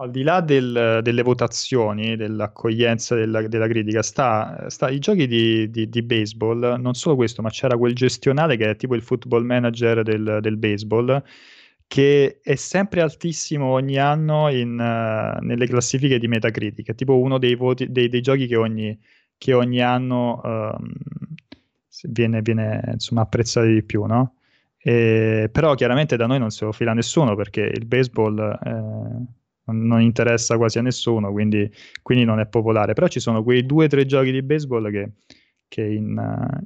al di là del, delle votazioni, dell'accoglienza della, della critica, sta, sta, i giochi di, di, di, baseball, non solo questo, ma c'era quel gestionale che è tipo il football manager del, del baseball, che è sempre altissimo ogni anno in, uh, nelle classifiche di Metacritic, è tipo uno dei, voti, dei, dei giochi che ogni, che ogni anno um, viene, viene insomma, apprezzato di più, no? E, però chiaramente da noi non se lo fila nessuno perché il baseball... Eh, non interessa quasi a nessuno, quindi, quindi, non è popolare. Però ci sono quei due o tre giochi di baseball che, che in,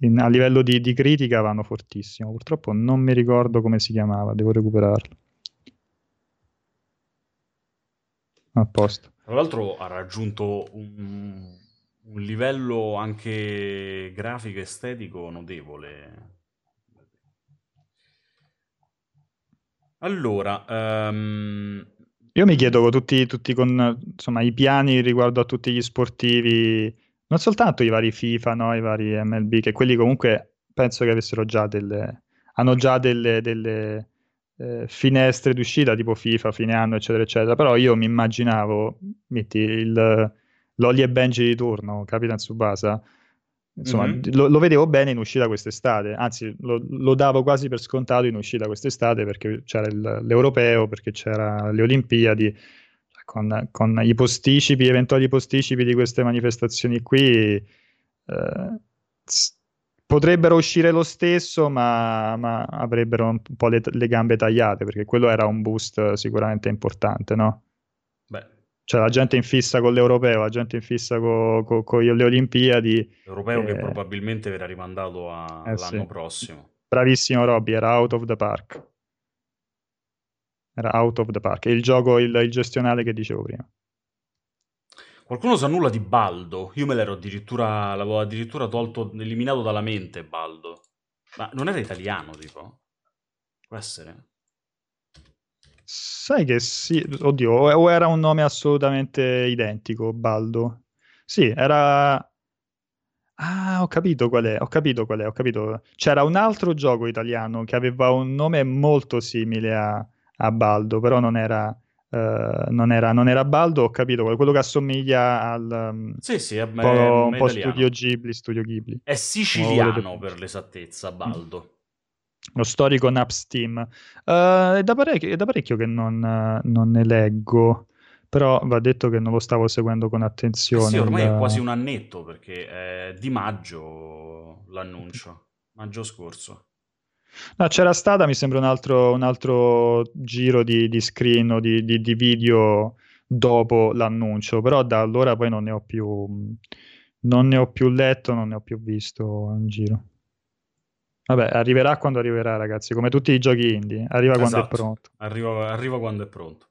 in, a livello di, di, critica vanno fortissimo. Purtroppo non mi ricordo come si chiamava, devo recuperarlo. A posto. Tra l'altro ha raggiunto un, un livello anche grafico estetico notevole. Allora, um, io mi chiedo tutti, tutti con insomma, i piani riguardo a tutti gli sportivi, non soltanto i vari FIFA, no? i vari MLB, che quelli comunque penso che avessero già delle, hanno già delle, delle eh, finestre d'uscita tipo FIFA, fine anno, eccetera, eccetera. Però io mi immaginavo, metti l'Oli e Benji di turno, Capitan Tsubasa, Insomma, mm-hmm. lo, lo, vedevo bene in uscita quest'estate, anzi lo, lo, davo quasi per scontato in uscita quest'estate perché c'era il, l'europeo, perché c'era le Olimpiadi, con, con, i posticipi, eventuali posticipi di queste manifestazioni qui, eh, potrebbero uscire lo stesso, ma, ma avrebbero un po' le, le gambe tagliate, perché quello era un boost sicuramente importante, no? Cioè la gente in fissa con l'europeo, la gente in fissa con, con, con le Olimpiadi. L'europeo eh, che probabilmente verrà rimandato a, eh, all'anno sì. prossimo. Bravissimo Robby, era out of the park. Era out of the park. È il gioco, il, il gestionale che dicevo prima. Qualcuno sa nulla di Baldo? Io me l'ero addirittura, l'avevo addirittura tolto, eliminato dalla mente Baldo. Ma non era italiano, tipo? Può essere? Sai che sì, oddio, o era un nome assolutamente identico, Baldo. Sì, era... Ah, ho capito qual è, ho capito qual è, ho capito. C'era un altro gioco italiano che aveva un nome molto simile a, a Baldo, però non era, uh, non, era, non era Baldo, ho capito, quello che assomiglia al... Um, sì, sì, è, po', è, un po studio Ghibli, studio Ghibli. È siciliano per l'esattezza, Baldo lo storico Naps Team. Uh, è, da parecchio, è, da parecchio, che non, non, ne leggo, però va detto che non lo stavo seguendo con attenzione. Eh sì, ormai il... è quasi un annetto perché è di maggio l'annuncio, maggio scorso. No, c'era stata, mi sembra, un altro, un altro giro di, di screen o di, di, di, video dopo l'annuncio, però da allora poi non ne ho più, non ne ho più letto, non ne ho più visto in giro. Vabbè, arriverà quando arriverà, ragazzi, come tutti i giochi indie. Arriva esatto. quando è esatto. pronto. Arriva, arriva, quando è pronto.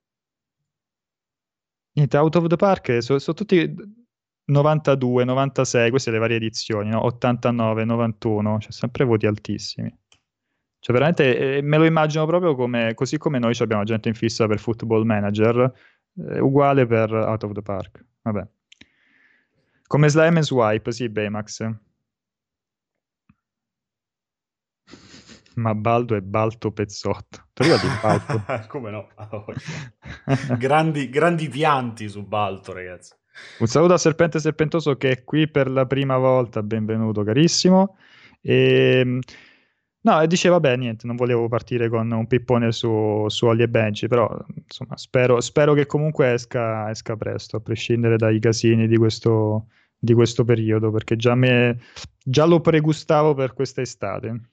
Niente, Out of the Park sono, sono tutti 92, 96, queste le varie edizioni, no? 89, 91, cioè sempre voti altissimi. Cioè veramente eh, me lo immagino proprio come, così come noi abbiamo gente in fissa per Football Manager, eh, uguale per Out of the Park. Vabbè. Come Slime e Swipe, sì, Baymax. Ma Baldo è Balto Pezzotto. Ti ricordi Balto? Come no? grandi, grandi pianti su Balto, ragazzi. Un saluto a Serpente Serpentoso che è qui per la prima volta, benvenuto carissimo. E, ehm, no, dice vabbè, niente, non volevo partire con un pippone su, su Ollie e Benji, però insomma spero, spero che comunque esca, esca, presto, a prescindere dai casini di questo, di questo periodo, perché già, me, già lo pregustavo per questa estate.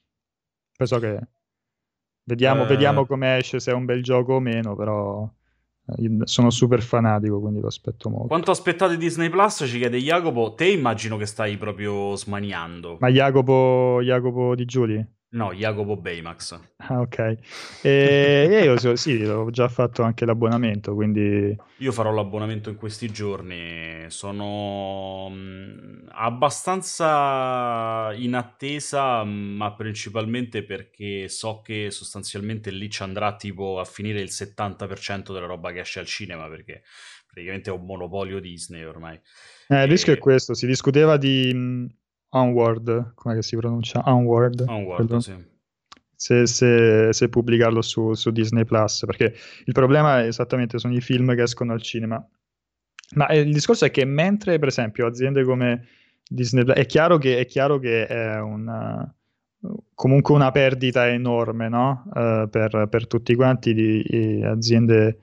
Penso che vediamo, eh... vediamo come esce, se è un bel gioco o meno, però eh, sono super fanatico, quindi lo aspetto molto. Quanto aspettate Disney Plus? Ci chiede Jacopo. Te immagino che stai proprio smaniando. Ma Jacopo, Jacopo di Giuli? No, Jacopo Baymax. Ah, ok. E io sì, ho già fatto anche l'abbonamento, quindi... Io farò l'abbonamento in questi giorni. Sono mm, abbastanza in attesa, ma principalmente perché so che sostanzialmente lì ci andrà tipo a finire il 70% della roba che esce al cinema, perché praticamente è un monopolio Disney ormai. Eh, il rischio è questo, si discuteva di mm, Onward, come si pronuncia? Onward. Onward, sì. Se, se, se, pubblicarlo su, su, Disney Plus, perché il problema è esattamente sono i film che escono al cinema. Ma eh, il discorso è che mentre, per esempio, aziende come Disney Plus, è chiaro che è, chiaro che è una, comunque una perdita enorme no? uh, per, per, tutti quanti di, di aziende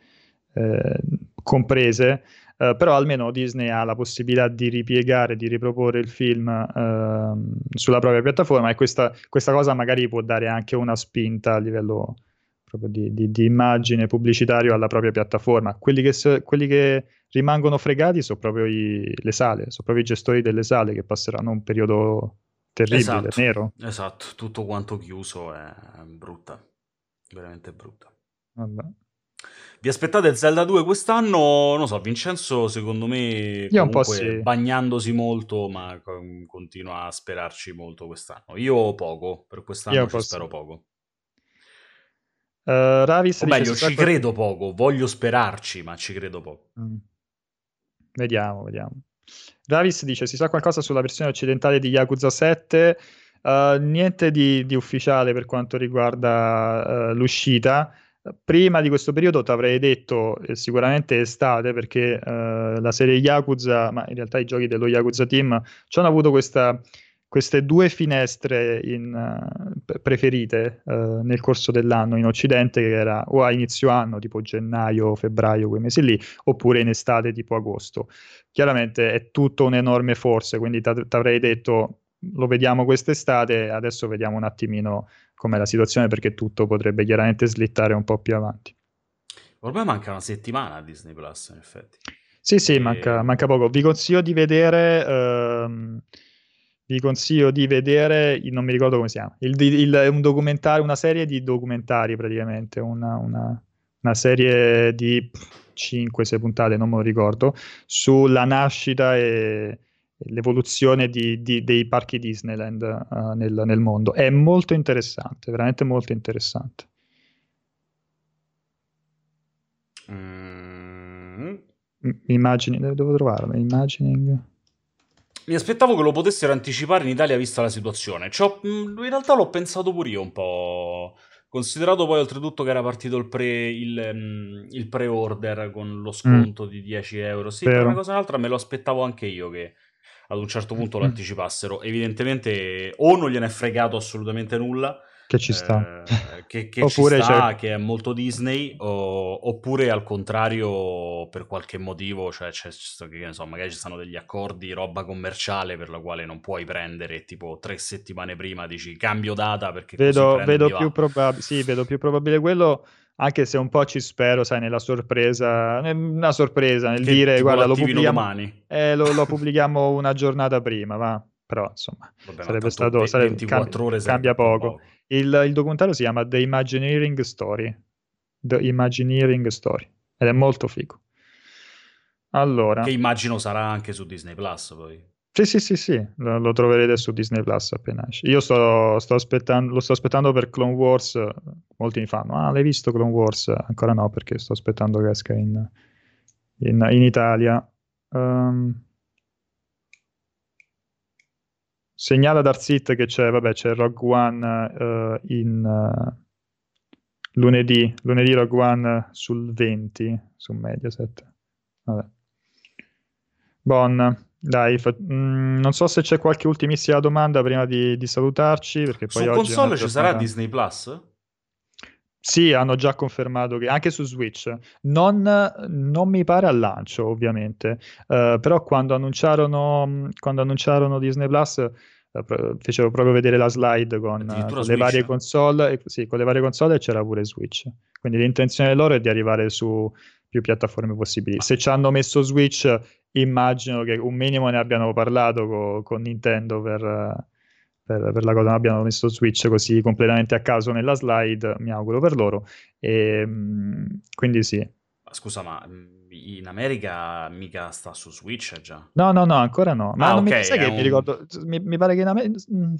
eh, comprese Uh, però almeno Disney ha la possibilità di ripiegare, di riproporre il film uh, sulla propria piattaforma e questa, questa, cosa magari può dare anche una spinta a livello proprio di, di, di immagine pubblicitario alla propria piattaforma. Quelli che, quelli che rimangono fregati sono proprio i, le sale, sono proprio i gestori delle sale che passeranno un periodo terribile, esatto, nero. Esatto, tutto quanto chiuso è brutta, veramente brutta. Vabbè. Vi aspettate Zelda 2 quest'anno? Non so, Vincenzo secondo me Io un po' sì. bagnandosi molto, ma continua a sperarci molto quest'anno. Io poco, per quest'anno Io ci spero sì. poco. Uh, Ravis o meglio, ci credo poco, voglio sperarci, ma ci credo poco. Mm. Vediamo, vediamo. Ravis dice: Si sa qualcosa sulla versione occidentale di Yakuza 7? Uh, eh, niente di, di, ufficiale per quanto riguarda uh, l'uscita. Prima di questo periodo ti avrei detto eh, sicuramente estate perché eh, la serie Yakuza, ma in realtà i giochi dello Yakuza Team ci hanno avuto questa, queste due finestre in, uh, preferite uh, nel corso dell'anno in Occidente, che era o a inizio anno, tipo gennaio, febbraio, quei mesi lì, oppure in estate, tipo agosto. Chiaramente è tutto un'enorme forza, quindi ti avrei detto lo vediamo quest'estate, adesso vediamo un attimino com'è la situazione perché tutto potrebbe chiaramente slittare un po' più avanti. Ormai manca una settimana a Disney Plus, in effetti. Sì, sì, e... manca, manca, poco. Vi consiglio di vedere. Ehm, vi consiglio di vedere, non mi ricordo come si chiama, il, il, un documentario, una serie di documentari praticamente, una, una, una serie di 5-6 puntate, non me lo ricordo, sulla nascita e, l'evoluzione di, di, dei parchi Disneyland uh, nel, nel, mondo. È molto interessante, veramente molto interessante. Mm. Immagini, devo trovarlo, imagining. Mi aspettavo che lo potessero anticipare in Italia vista la situazione. in realtà l'ho pensato pure io un po'. Considerato poi oltretutto che era partito il, pre, il, il pre-order con lo sconto mm. di 10 euro. Sì, per una cosa o un'altra me lo aspettavo anche io che ad un certo punto lo anticipassero. Evidentemente o non gliene è fregato assolutamente nulla, che ci sta, eh, che, che oppure ci sta, che è molto Disney, o, oppure al contrario per qualche motivo, cioè c'è, che ne so, magari ci stanno degli accordi, roba commerciale per la quale non puoi prendere tipo tre settimane prima, dici cambio data perché vedo, vedo più, probab- sì, vedo più probabile quello anche se un po' ci spero, sai, nella sorpresa, una sorpresa nel che dire, guarda, lo pubblichiamo, eh, lo, lo pubblichiamo una giornata prima, va. però insomma Vabbè, sarebbe stato sarebbe, 24 cambia, ore cambia poco. poco. Il, il, documentario si chiama The Imagineering Story. The Imagineering Story ed è molto figo. Allora, che immagino sarà anche su Disney Plus poi. Sì, sì, sì, sì, lo, lo troverete su Disney Plus appena esce. Io sto, sto aspettando, lo sto aspettando per Clone Wars. Molti mi fanno: Ah, l'hai visto Clone Wars? Ancora no, perché sto aspettando che esca in, in, in Italia. Um, segnala Darsit che c'è, vabbè, c'è Rogue One uh, in uh, lunedì, lunedì Rogue One sul 20 su Mediaset. Vabbè. Bon. Dai, fa... mm, non so se c'è qualche ultimissima domanda prima di, di salutarci. Perché poi su console ci sarà Disney Plus? Sì, hanno già confermato che anche su Switch. Non, non mi pare al lancio, ovviamente, uh, però quando annunciarono, quando annunciarono Disney Plus. Uh, fecero proprio vedere la slide con, uh, con le varie console e, sì, con le varie console e c'era pure Switch quindi l'intenzione loro è di arrivare su più piattaforme possibili se ci hanno messo Switch immagino che un minimo ne abbiano parlato co- con Nintendo per, per, per, la cosa, non abbiano messo Switch così completamente a caso nella slide, mi auguro per loro. E, ehm, quindi sì. Scusa, ma in America mica sta su Switch già? No, no, no, ancora no. Ma ah, non okay, mi, sai che un... mi ricordo, mi, mi, pare che in America... Mm,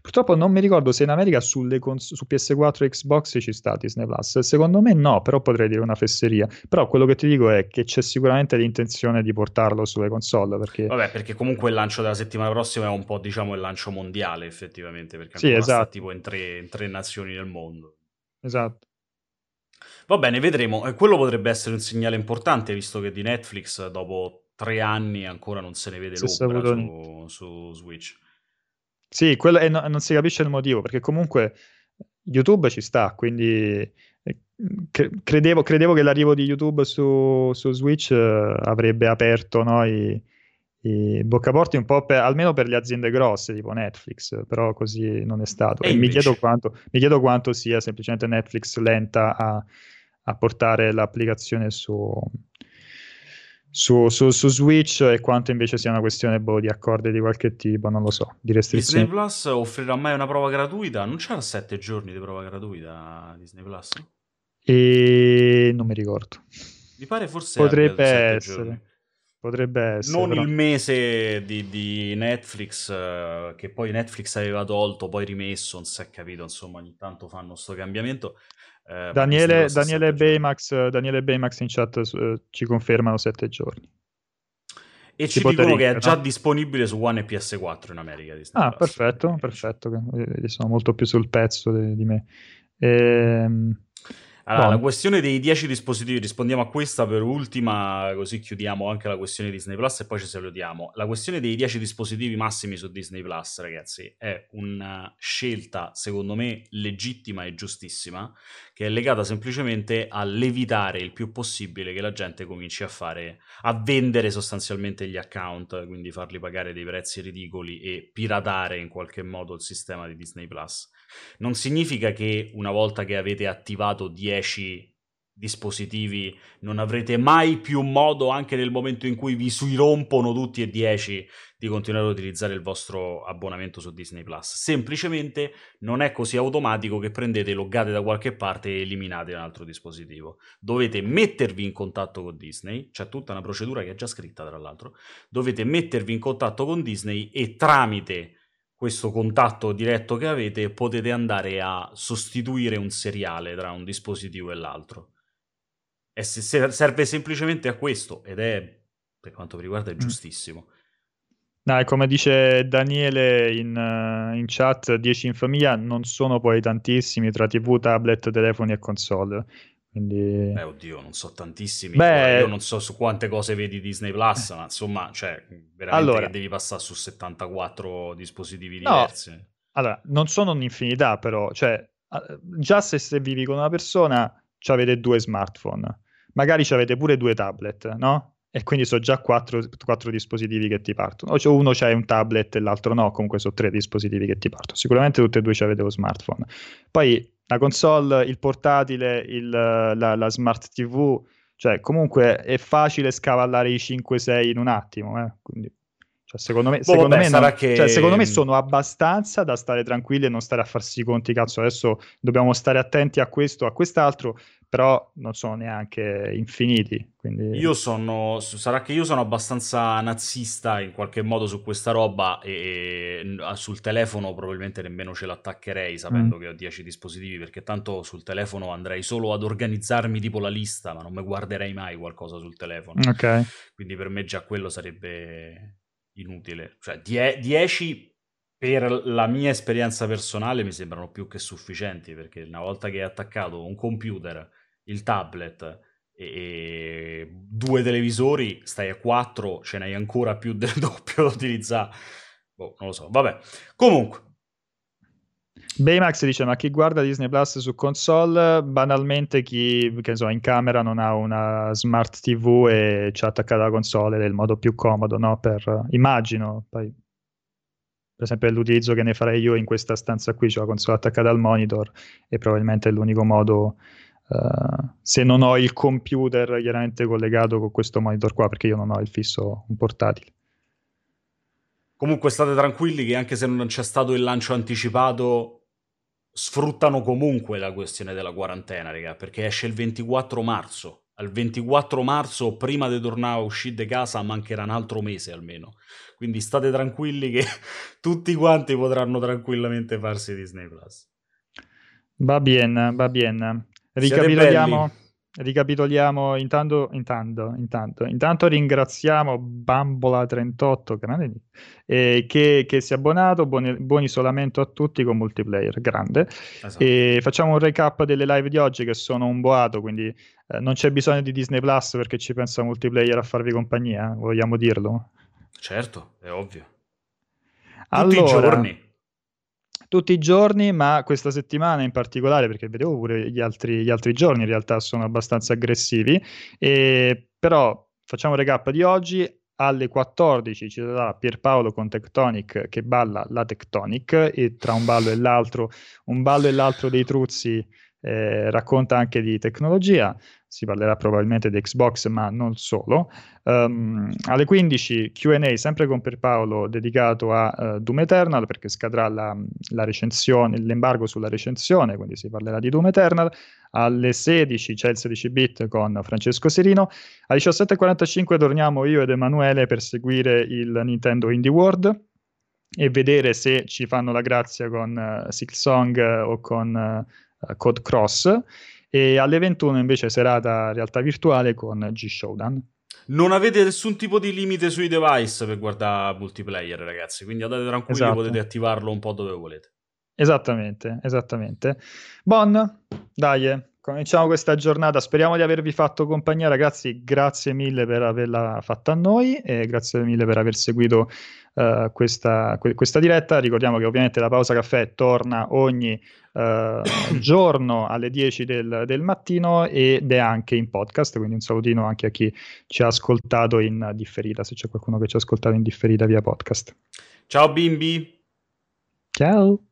purtroppo non mi ricordo se in America cons- su PS4 e Xbox ci sta Disney Plus. Secondo me no, però potrei dire una fesseria. Però quello che ti dico è che c'è sicuramente l'intenzione di portarlo sulle console. Perché... Vabbè, perché comunque il lancio della settimana prossima è un po', diciamo, il lancio mondiale, effettivamente, perché sì, esatto. sta tipo in tre, in tre nazioni del mondo. Esatto. Va bene, vedremo. E quello potrebbe essere un segnale importante, visto che di Netflix dopo tre anni ancora non se ne vede se l'opera su, su, Switch. Sì, quello, e no, non si capisce il motivo, perché comunque YouTube ci sta, quindi eh, credevo, credevo, che l'arrivo di YouTube su, su Switch uh, avrebbe aperto no, i, i boccaporti un po' per, almeno per le aziende grosse tipo Netflix, però così non è stato. E, e mi, chiedo quanto, mi, chiedo quanto, sia semplicemente Netflix lenta a a portare l'applicazione su, su, su, su, Switch e quanto invece sia una questione boh, di accordi di qualche tipo, non lo so, di restrizioni. Disney Plus offrirà mai una prova gratuita? Non c'era sette giorni di prova gratuita Disney Plus? E non mi ricordo. Mi pare forse potrebbe essere. Potrebbe essere. Non però. il mese di, di Netflix, uh, che poi Netflix aveva tolto, poi rimesso, non si è capito, insomma, ogni tanto fanno questo cambiamento. Eh, Daniele, Daniele, Baymax, Daniele, Baymax, in chat uh, ci confermano sette giorni. E ci, dicono che è già no? disponibile su One e PS4 in America. Disney ah, Plus. perfetto, perfetto. Sono molto più sul pezzo di, di me. Ehm... Allora, la questione dei 10 dispositivi, rispondiamo a questa per ultima, così chiudiamo anche la questione Disney Plus e poi ci salutiamo. La questione dei 10 dispositivi massimi su Disney Plus, ragazzi, è una scelta, secondo me, legittima e giustissima, che è legata semplicemente all'evitare il più possibile che la gente cominci a fare, a vendere sostanzialmente gli account, quindi farli pagare dei prezzi ridicoli e piratare in qualche modo il sistema di Disney Plus. Non significa che una volta che avete attivato 10 dispositivi non avrete mai più modo, anche nel momento in cui vi si rompono tutti e 10, di continuare ad utilizzare il vostro abbonamento su Disney Plus. Semplicemente non è così automatico che prendete, loggate da qualche parte e eliminate un altro dispositivo. Dovete mettervi in contatto con Disney, c'è tutta una procedura che è già scritta tra l'altro. Dovete mettervi in contatto con Disney e tramite questo contatto diretto che avete, potete andare a sostituire un seriale tra un dispositivo e l'altro. E se serve semplicemente a questo, ed è, per quanto mi riguarda, è mm. giustissimo. No, come dice Daniele in, uh, in, chat, 10 in famiglia non sono poi tantissimi tra TV, tablet, telefoni e console. Quindi... Beh, oddio, non so tantissimi. Beh... Io non so su quante cose vedi Disney Plus, ma insomma, cioè, veramente allora... devi passare su 74 dispositivi diversi. No. Allora, non sono un'infinità, però, cioè, già se, se vivi con una persona, avete due smartphone, magari avete pure due tablet, no? E quindi sono già quattro, quattro dispositivi che ti partono. O cioè uno c'è un tablet e l'altro no, comunque sono tre dispositivi che ti partono. Sicuramente tutte e due avete lo smartphone. Poi la console, il portatile, il, la, la, smart TV, cioè comunque è facile scavallare i 5-6 in un attimo, eh? quindi Cioè, secondo me, boh, secondo, vabbè, me non, che... cioè, secondo me sono abbastanza da stare tranquilli e non stare a farsi i conti, cazzo, adesso dobbiamo stare attenti a questo, a quest'altro, però non sono neanche infiniti. Quindi... Io sono, sarà che io sono abbastanza nazista in qualche modo su questa roba e, e sul telefono probabilmente nemmeno ce l'attaccherei sapendo mm. che ho 10 dispositivi perché tanto sul telefono andrei solo ad organizzarmi tipo la lista, ma non mi guarderei mai qualcosa sul telefono. Ok. Quindi per me già quello sarebbe inutile. Cioè 10 per la mia esperienza personale mi sembrano più che sufficienti perché una volta che hai attaccato un computer, il tablet e due televisori, stai a 4, ce n'hai ancora più del doppio da utilizzare. Boh, non lo so, vabbè. Comunque, Baymax dice: Ma chi guarda Disney Plus su console, banalmente chi che so, in camera non ha una smart TV e ci ha attaccata la console è il modo più comodo, no? Per, immagino. Poi, per esempio, l'utilizzo che ne farei io in questa stanza qui, c'ho la console attaccata al monitor e probabilmente è l'unico modo. Uh, se non ho il computer chiaramente collegato con questo monitor qua, perché io non ho il fisso un portatile. Comunque state tranquilli che anche se non c'è stato il lancio anticipato, sfruttano comunque la questione della quarantena, raga, perché esce il 24 marzo. Al 24 marzo, prima di tornare a uscire di casa, mancherà un altro mese almeno. Quindi state tranquilli che tutti quanti potranno tranquillamente farsi Disney Plus. Va bene, va bene. Ricapitoliamo ricapitoliamo intanto, intanto, intanto, intanto ringraziamo Bambola38 eh, che, che, si è abbonato, buon, buon, isolamento a tutti con multiplayer, grande. Esatto. E facciamo un recap delle live di oggi che sono un boato, quindi eh, non c'è bisogno di Disney Plus perché ci pensa multiplayer a farvi compagnia, vogliamo dirlo? Certo, è ovvio. Tutti allora, i giorni tutti i giorni, ma questa settimana in particolare, perché vedevo pure gli altri, gli altri giorni in realtà sono abbastanza aggressivi, e, però facciamo recap di oggi, alle 14 ci sarà Pierpaolo con Tectonic che balla la Tectonic e tra un ballo e l'altro, un ballo e l'altro dei Truzzi eh, racconta anche di tecnologia si parlerà probabilmente di Xbox, ma non solo. Um, alle 15 QA sempre con Pierpaolo dedicato a uh, Doom Eternal perché scadrà la, la, l'embargo sulla recensione, quindi si parlerà di Doom Eternal. Alle 16 c'è il 16 bit con Francesco Serino. Alle 17.45 torniamo io ed Emanuele per seguire il Nintendo Indie World e vedere se ci fanno la grazia con uh, Silksong uh, o con uh, Code Cross e alle 21 invece serata realtà virtuale con G-Showdown. Non avete nessun tipo di limite sui device per guardare multiplayer, ragazzi, quindi andate tranquilli, esatto. potete attivarlo un po' dove volete. Esattamente, esattamente. Bon, dai, cominciamo questa giornata. Speriamo di avervi fatto compagnia, ragazzi. Grazie mille per averla fatta a noi e grazie mille per aver seguito uh, questa, que- questa, diretta. Ricordiamo che ovviamente la pausa caffè torna ogni uh, giorno alle 10 del, del, mattino ed è anche in podcast. Quindi un salutino anche a chi ci ha ascoltato in differita, se c'è qualcuno che ci ha ascoltato in differita via podcast. Ciao bimbi. Ciao.